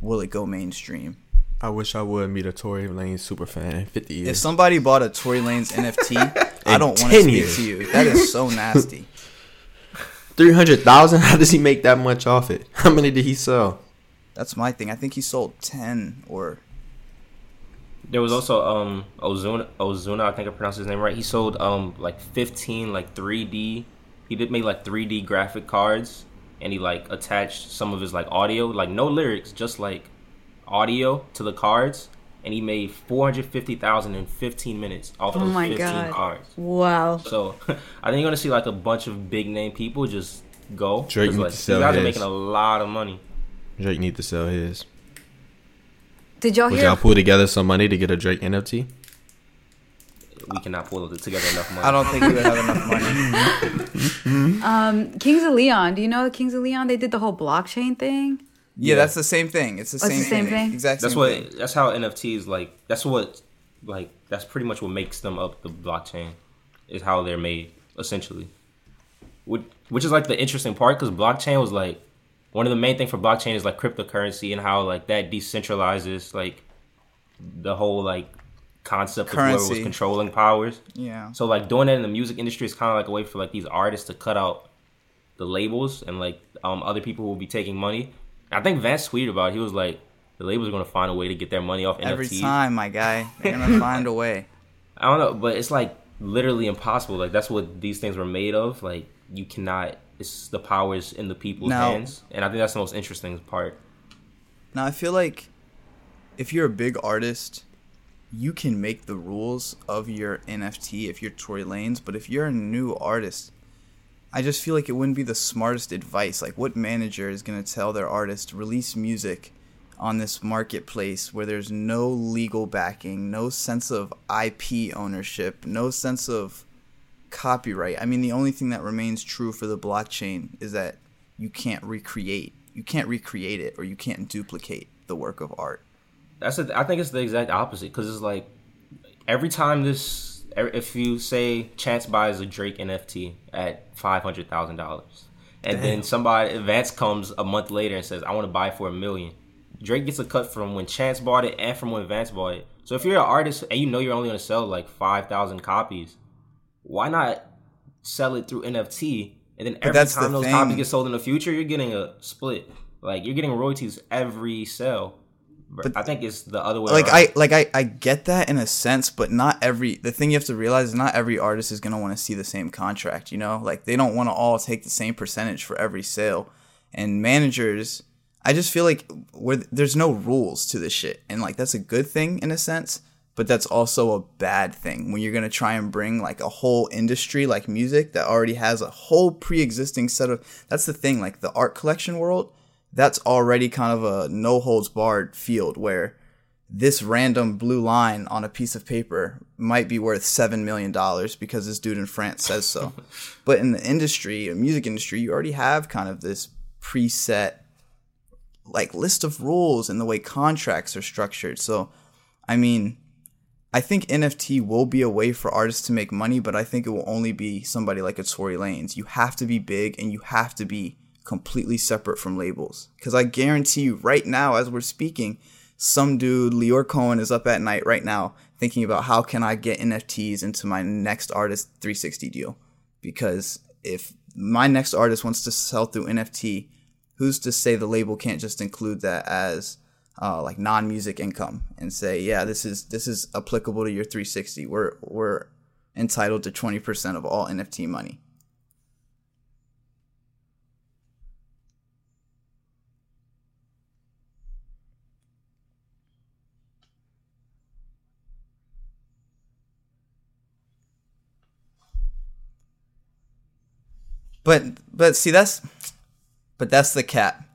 Speaker 5: Will it go mainstream?
Speaker 4: I wish I would meet a Tory Lane super fan in 50 years.
Speaker 5: If somebody bought a Tory Lanez NFT, I don't want to speak
Speaker 4: years.
Speaker 5: to you. That is so nasty.
Speaker 4: 300,000? How does he make that much off it? How many did he sell?
Speaker 5: That's my thing. I think he sold ten or
Speaker 2: There was also um Ozuna Ozuna, I think I pronounced his name right. He sold um like 15 like 3D. He did make like 3D graphic cards and he like attached some of his like audio, like no lyrics, just like audio to the cards and he made 450,000 in 15 minutes off
Speaker 3: Oh
Speaker 2: those
Speaker 3: my
Speaker 2: 15
Speaker 3: God.
Speaker 2: cards.
Speaker 3: Wow.
Speaker 2: So I think you're gonna see like a bunch of big name people just go.
Speaker 4: Drake
Speaker 2: 'cause,
Speaker 4: need
Speaker 2: like,
Speaker 4: to
Speaker 2: these
Speaker 4: sell
Speaker 2: guys are making a lot of money.
Speaker 4: Drake need to sell his.
Speaker 3: Did y'all
Speaker 4: Would
Speaker 3: hear?
Speaker 4: y'all pull together some money to get a Drake NFT?
Speaker 2: We cannot pull together enough money.
Speaker 5: I don't think we would have enough money.
Speaker 3: Um, Kings of Leon. Do you know the Kings of Leon? They did the whole blockchain thing.
Speaker 5: Yeah, that's the same thing. It's the
Speaker 3: Oh, it's
Speaker 5: same,
Speaker 3: the same
Speaker 5: thing.
Speaker 3: thing?
Speaker 5: Exact
Speaker 2: That's what.
Speaker 5: thing.
Speaker 2: That's how NFTs like. That's what. Like that's pretty much what makes them up the blockchain. Is how they're made essentially. Which which is like the interesting part because blockchain was like one of the main things for blockchain is like cryptocurrency and how like that decentralizes like the whole like concept of whoever was controlling powers.
Speaker 5: Yeah.
Speaker 2: So like doing that in the music industry is kind of like a way for like these artists to cut out the labels and like um other people who will be taking money. I think Vance tweeted about it. He was like the labels are gonna find a way to get their money off
Speaker 5: Every
Speaker 2: NFTs.
Speaker 5: time, my guy, they're gonna find a way.
Speaker 2: I don't know, but it's like literally impossible. Like that's what these things were made of. Like you cannot. It's the powers in the people's
Speaker 5: Now-
Speaker 2: hands, and I think that's the most interesting part.
Speaker 5: Now I feel like if you're a big artist, you can make the rules of your NFT if you're Tory Lanez, but if you're a new artist, I just feel like it wouldn't be the smartest advice. Like what manager is going to tell their artist release music on this marketplace where there's no legal backing, no sense of IP ownership, no sense of copyright. I mean, the only thing that remains true for the blockchain is that you can't recreate. You can't recreate it or you can't duplicate the work of art.
Speaker 2: That's a, I think it's the exact opposite because it's like every time this, if you say Chance buys a Drake NFT at five hundred thousand dollars, and then somebody Vance comes a month later and says I want to buy for a million, Drake gets a cut from when Chance bought it and from when Vance bought it. So if you're an artist and you know you're only going to sell like five thousand copies, why not sell it through NFT? And then every
Speaker 5: that's the
Speaker 2: time those
Speaker 5: thing.
Speaker 2: copies get sold in the future, you're getting a split. Like you're getting royalties every sale. But I think it's the other way.
Speaker 5: like
Speaker 2: around.
Speaker 5: I like I, I get that in a sense, but not every the thing you have to realize is not every artist is gonna want to see the same contract, you know? Like they don't want to all take the same percentage for every sale. And managers I just feel like where there's no rules to this shit. And like that's a good thing in a sense, but that's also a bad thing when you're gonna try and bring like a whole industry like music that already has a whole pre existing set of that's the thing, like the art collection world that's already kind of a no holds barred field where this random blue line on a piece of paper might be worth seven million dollars because this dude in France says so. but in the industry, music industry, you already have kind of this preset like list of rules and the way contracts are structured. So, I mean, I think NFT will be a way for artists to make money, but I think it will only be somebody like a Tory Lanez. You have to be big and you have to be completely separate from labels. Because I guarantee you, right now, as we're speaking, some dude, Lyor Cohen, is up at night right now thinking about how can I get NFTs into my next artist 360 deal. Because if my next artist wants to sell through NFT, who's to say the label can't just include that as uh, like non-music income and say, yeah, this is this is applicable to your 360. We're we're entitled to 20% of all NFT money. But but see that's but that's the cap.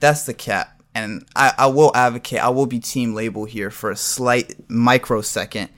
Speaker 5: That's the cap. And I, I will advocate, I will be team label here for a slight microsecond.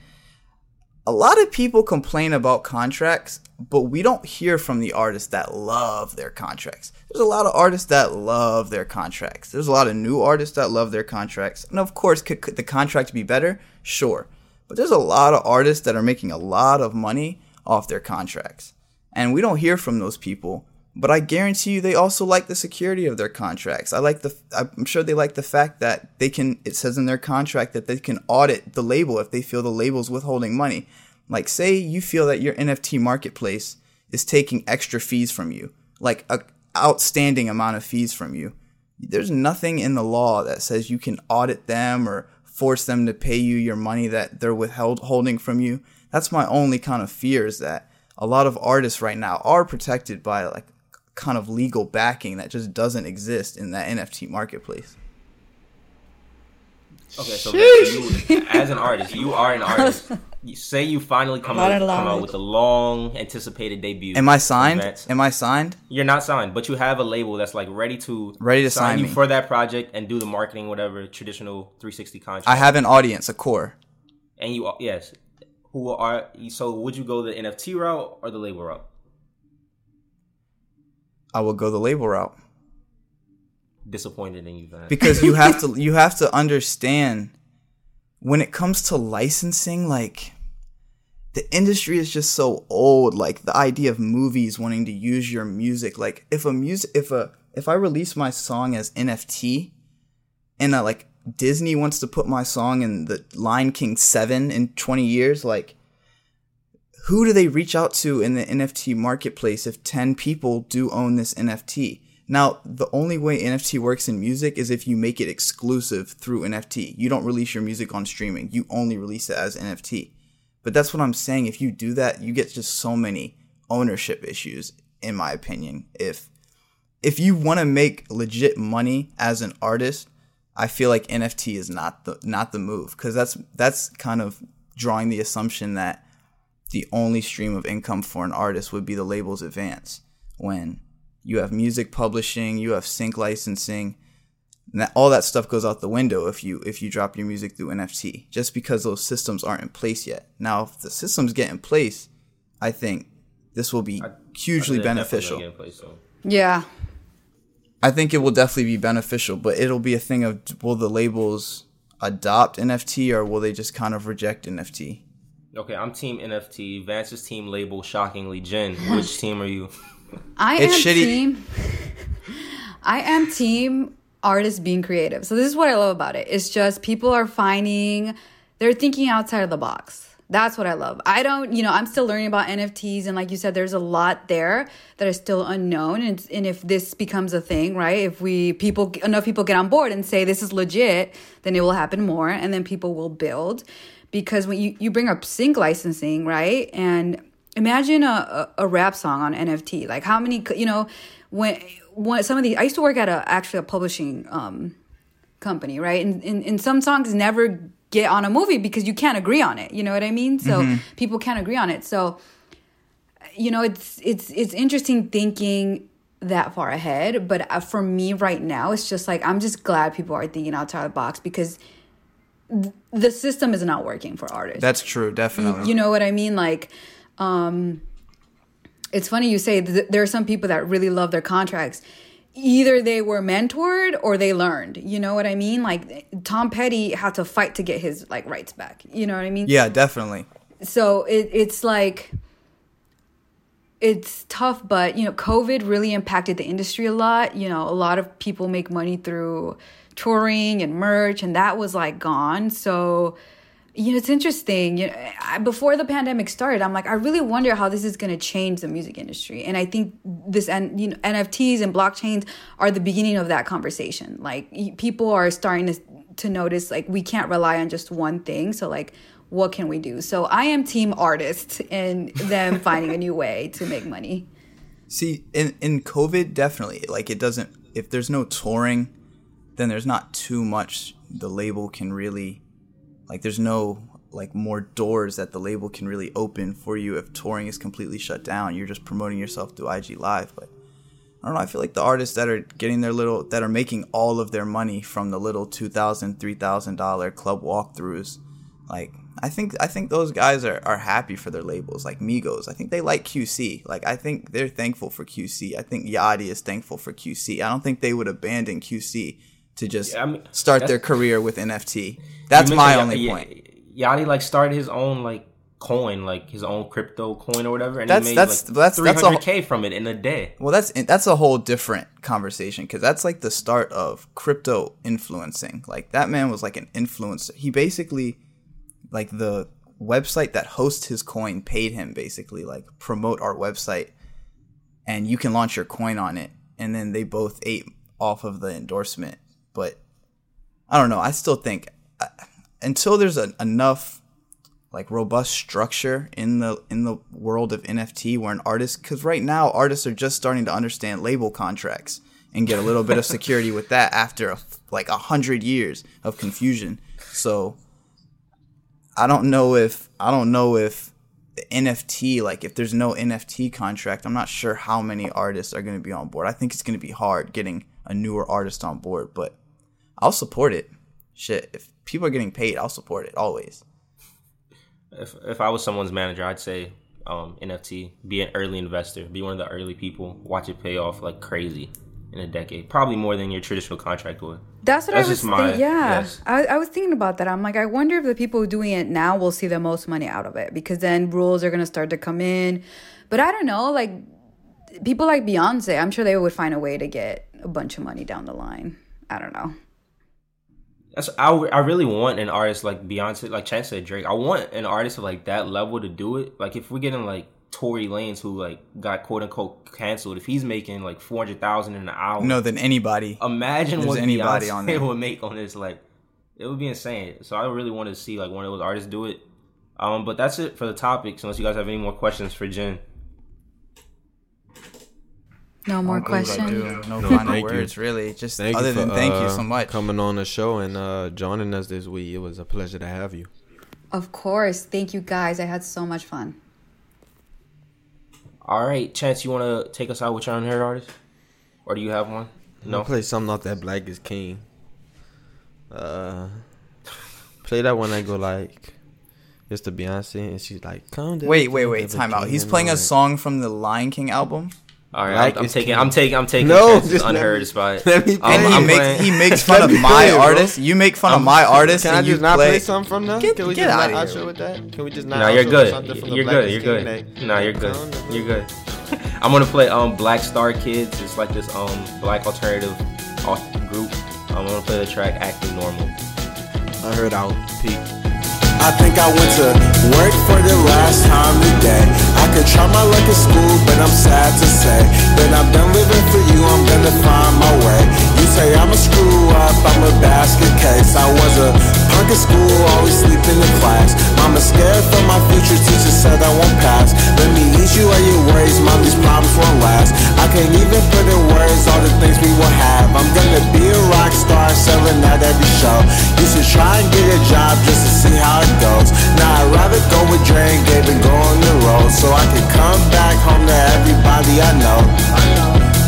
Speaker 5: A lot of people complain about contracts, but we don't hear from the artists that love their contracts. There's a lot of artists that love their contracts. There's a lot of new artists that love their contracts. And of course, could, could the contract be better? Sure. But there's a lot of artists that are making a lot of money off their contracts. And we don't hear from those people but I guarantee you they also like the security of their contracts. I like the I'm sure they like the fact that they can it says in their contract that they can audit the label if they feel the label's withholding money. Like say you feel that your NFT marketplace is taking extra fees from you, like a outstanding amount of fees from you. There's nothing in the law that says you can audit them or force them to pay you your money that they're withheld holding from you. That's my only kind of fear is that a lot of artists right now are protected by like kind of legal backing that just doesn't exist in that NFT marketplace.
Speaker 2: Okay, so you, as an artist, you are an artist. You say you finally come out, come out with a long anticipated debut.
Speaker 5: Am I signed?
Speaker 2: Vance.
Speaker 5: Am I signed?
Speaker 2: You're not signed, but you have a label that's like ready to
Speaker 5: Ready to sign
Speaker 2: you
Speaker 5: me.
Speaker 2: for that project and do the marketing, whatever traditional 360 contract.
Speaker 5: I have an audience, a core.
Speaker 2: and you yes, who are so? Would you go the NFT route or the label route?
Speaker 5: I will go the label route
Speaker 2: Disappointed in you, Vance.
Speaker 5: because you have to you have to understand when it comes to licensing like the industry is just so old like the idea of movies wanting to use your music like if a music if a if I release my song as NFT and a like Disney wants to put my song in the Lion King 7 in 20 years, like who do they reach out to in the NFT marketplace if 10 people do own this NFT? Now, the only way NFT works in music is if you make it exclusive through NFT. You don't release your music on streaming. You only release it as NFT. But that's what I'm saying. If you do that, you get just so many ownership issues, in my opinion. If if you want to make legit money as an artist, I feel like NFT is not the not the move because that's that's kind of drawing the assumption that the only stream of income for an artist would be the label's advance when you have music publishing, you have sync licensing, and that, all that stuff goes out the window if you if you drop your music through NFT just because those systems aren't in place yet. Now, if the systems get in place, I think this will be hugely
Speaker 2: They're
Speaker 5: beneficial.
Speaker 2: gonna get in place, so.
Speaker 3: Yeah.
Speaker 5: I think it will definitely be beneficial, but it'll be a thing of will the labels adopt NFT or will they just kind of reject NFT?
Speaker 2: Okay, I'm team NFT. Vance's team label shockingly Jen. Which team are you?
Speaker 3: I
Speaker 5: It's
Speaker 3: am
Speaker 5: shitty.
Speaker 3: team. I am team artists being creative. So this is what I love about it. It's just people are finding they're thinking outside of the box. That's what I love. I don't, you know, I'm still learning about NFTs, and like you said, there's a lot there that are still unknown. And, and if this becomes a thing, right? If we people enough people get on board and say this is legit, then it will happen more, and then people will build. Because when you you bring up sync licensing, right, and imagine a, a, a rap song on NFT. Like how many, you know, when when some of these, I used to work at a actually a publishing um company, right? And, and, and some songs never get on a movie because you can't agree on it. You know what I mean? So people can't agree on it. So you know, it's it's it's interesting thinking that far ahead. But uh, for me right now, it's just like I'm just glad people are thinking outside the box because the system is not working for artists.
Speaker 5: That's true, definitely.
Speaker 3: You know what I mean? Like, um, it's funny you say th- there are some people that really love their contracts. Either they were mentored or they learned. You know what I mean? Like Tom Petty had to fight to get his like rights back. You know what I mean?
Speaker 5: yeah, definitely.
Speaker 3: so it, it's like it's tough but you know covid really impacted the industry a lot you know a lot of people make money through touring and merch and that was like gone. So you know it's interesting. You know I, before the pandemic started i'm like i really wonder how this is going to change the music industry. And i think this and you know nfts and blockchains are the beginning of that conversation. Like people are starting to to notice like we can't rely on just one thing. So like what can we do? So i am team artist and them finding a new way to make money.
Speaker 5: See, in in COVID, definitely. Like it doesn't. If there's no touring, then there's not too much the label can really, like, there's no like more doors that the label can really open for you if touring is completely shut down. You're just promoting yourself through IG Live, but. I don't know. I feel like the artists that are getting their little, that are making all of their money from the little two thousand, three thousand dollar club walkthroughs, like I think I think those guys are, are happy for their labels, like Migos. I think they like QC. Like I think they're thankful for QC. I think Yachty is thankful for QC. I don't think they would abandon QC to just
Speaker 2: Yeah, I mean,
Speaker 5: start their career with NFT. That's my only
Speaker 2: Ya-
Speaker 5: point.
Speaker 2: Yachty like started his own like coin, like his own crypto coin or whatever, and
Speaker 5: That's-
Speaker 2: he made
Speaker 5: that's-
Speaker 2: like
Speaker 5: that's-
Speaker 2: three hundred k from it in a day.
Speaker 5: Well, that's that's a whole different conversation because that's like the start of crypto influencing. Like that man was like an influencer. He basically, like the website that hosts his coin paid him basically like promote our website, and you can launch your coin on it. And then they both ate off of the endorsement. But I don't know. I still think uh, until there's a, enough like robust structure in the in the world of NFT where an artist cuz right now artists are just starting to understand label contracts and get a little bit of security with that after a, like a hundred years of confusion. So I don't know if I don't know if the NFT like if there's no NFT contract, I'm not sure how many artists are going to be on board. I think it's going to be hard getting a newer artist on board, but I'll support it. Shit, if people are getting paid, I'll support it always.
Speaker 2: If if I was someone's manager, I'd say um, NFT, be an early investor, be one of the early people, watch it pay off like crazy in a decade, probably more than your traditional contract would.
Speaker 3: That's what
Speaker 2: That's
Speaker 3: I was
Speaker 2: my-
Speaker 3: thinking. Yeah,
Speaker 2: yes.
Speaker 3: I, I was thinking about that. I'm like, I wonder if the people doing it now will see the most money out of it because then rules are gonna start to come in. But I don't know, like people like Beyonce, I'm sure they would find a way to get a bunch of money down the line. I don't know.
Speaker 2: That's I, I really want an artist like Beyonce, like Chance said Drake. I want an artist of like that level to do it. Like if we're getting like Tory Lanez, who like got quote unquote canceled, if he's making like four hundred thousand in an hour,
Speaker 5: No, than anybody.
Speaker 2: imagine
Speaker 5: There's
Speaker 2: what
Speaker 5: anybody
Speaker 2: Beyonce
Speaker 5: on there.
Speaker 2: would make on this. Like it would be insane. So I really want to see like one of those artists do it. Um, but that's it for the topics. Unless you guys have any more questions for Jen.
Speaker 3: No more
Speaker 5: I don't believe I
Speaker 3: questions.
Speaker 5: No,
Speaker 4: No,
Speaker 5: final
Speaker 4: thank you.
Speaker 5: words, really. Just
Speaker 4: Thank
Speaker 5: other
Speaker 4: you for,
Speaker 5: than thank you
Speaker 4: uh,
Speaker 5: so much.
Speaker 4: coming on the show and uh, joining us this week. It was a pleasure to have you.
Speaker 3: Of course. Thank you guys. I had so much fun.
Speaker 2: All right, Chance, you want to take us out with your unheard artist, or do you have one?
Speaker 4: No,
Speaker 2: No.
Speaker 4: play something off that Black is King. Uh, play that one. I go like, it's the Beyonce, and she's like, "Come down."
Speaker 5: Wait, wait, wait. Time out. He's playing
Speaker 4: all
Speaker 5: a song from the Lion King album.
Speaker 2: All right,
Speaker 4: Black
Speaker 2: I'm, I'm taking. I'm taking, I'm taking.
Speaker 4: No,
Speaker 2: Chance's
Speaker 4: just let
Speaker 2: unheard
Speaker 4: me-
Speaker 2: spot.
Speaker 4: let me
Speaker 2: Um,
Speaker 4: play.
Speaker 5: And he
Speaker 2: I'm
Speaker 5: makes
Speaker 2: playing-
Speaker 5: he makes fun of my
Speaker 4: play
Speaker 5: artist. You make fun of my artist,
Speaker 4: Can I
Speaker 5: and you
Speaker 4: just not
Speaker 5: play.
Speaker 4: play something from that?
Speaker 5: Get-
Speaker 4: Can we
Speaker 5: get
Speaker 4: just not
Speaker 5: outta here.
Speaker 4: outro with that? Can we just not?
Speaker 2: No, you're good.
Speaker 4: something from the
Speaker 2: You're good. You're good. No, you're good. You're good. I'm gonna play um Black Star Kids. It's like this um black alternative group. I'm gonna play the track Acting Normal.
Speaker 4: I heard out. Peak.
Speaker 7: I think I went to work for the last time today. Could try my luck at school, but I'm sad to say that I'm done living for you. I'm gonna find my way. You say I'm a screw up, I'm a basket case. I was a punk at school, always sleeping in class. Mama scared for my future, teacher said I won't pass. Let me ease you of your worries, mom, problems won't last. I can't even put in words all the things we will have. I'm gonna be a rock star, selling out every show. You should try and get a job just to see how it goes. Now I'd rather go with Dre and Gabe and go on the road so I can come back home to everybody I know.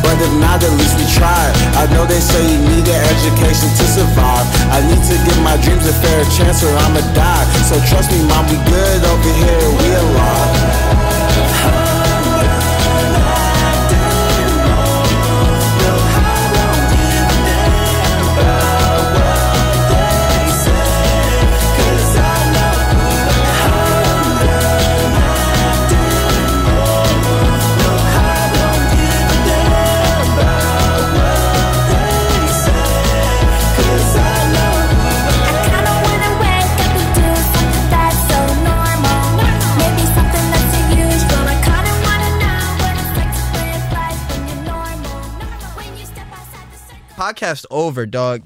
Speaker 7: But if not, at least we tried. I know they say you need an education to survive. I need to give my dreams a fair chance or I'ma die. So trust me, mom, we good over here, we alive.
Speaker 5: Podcast over, dog.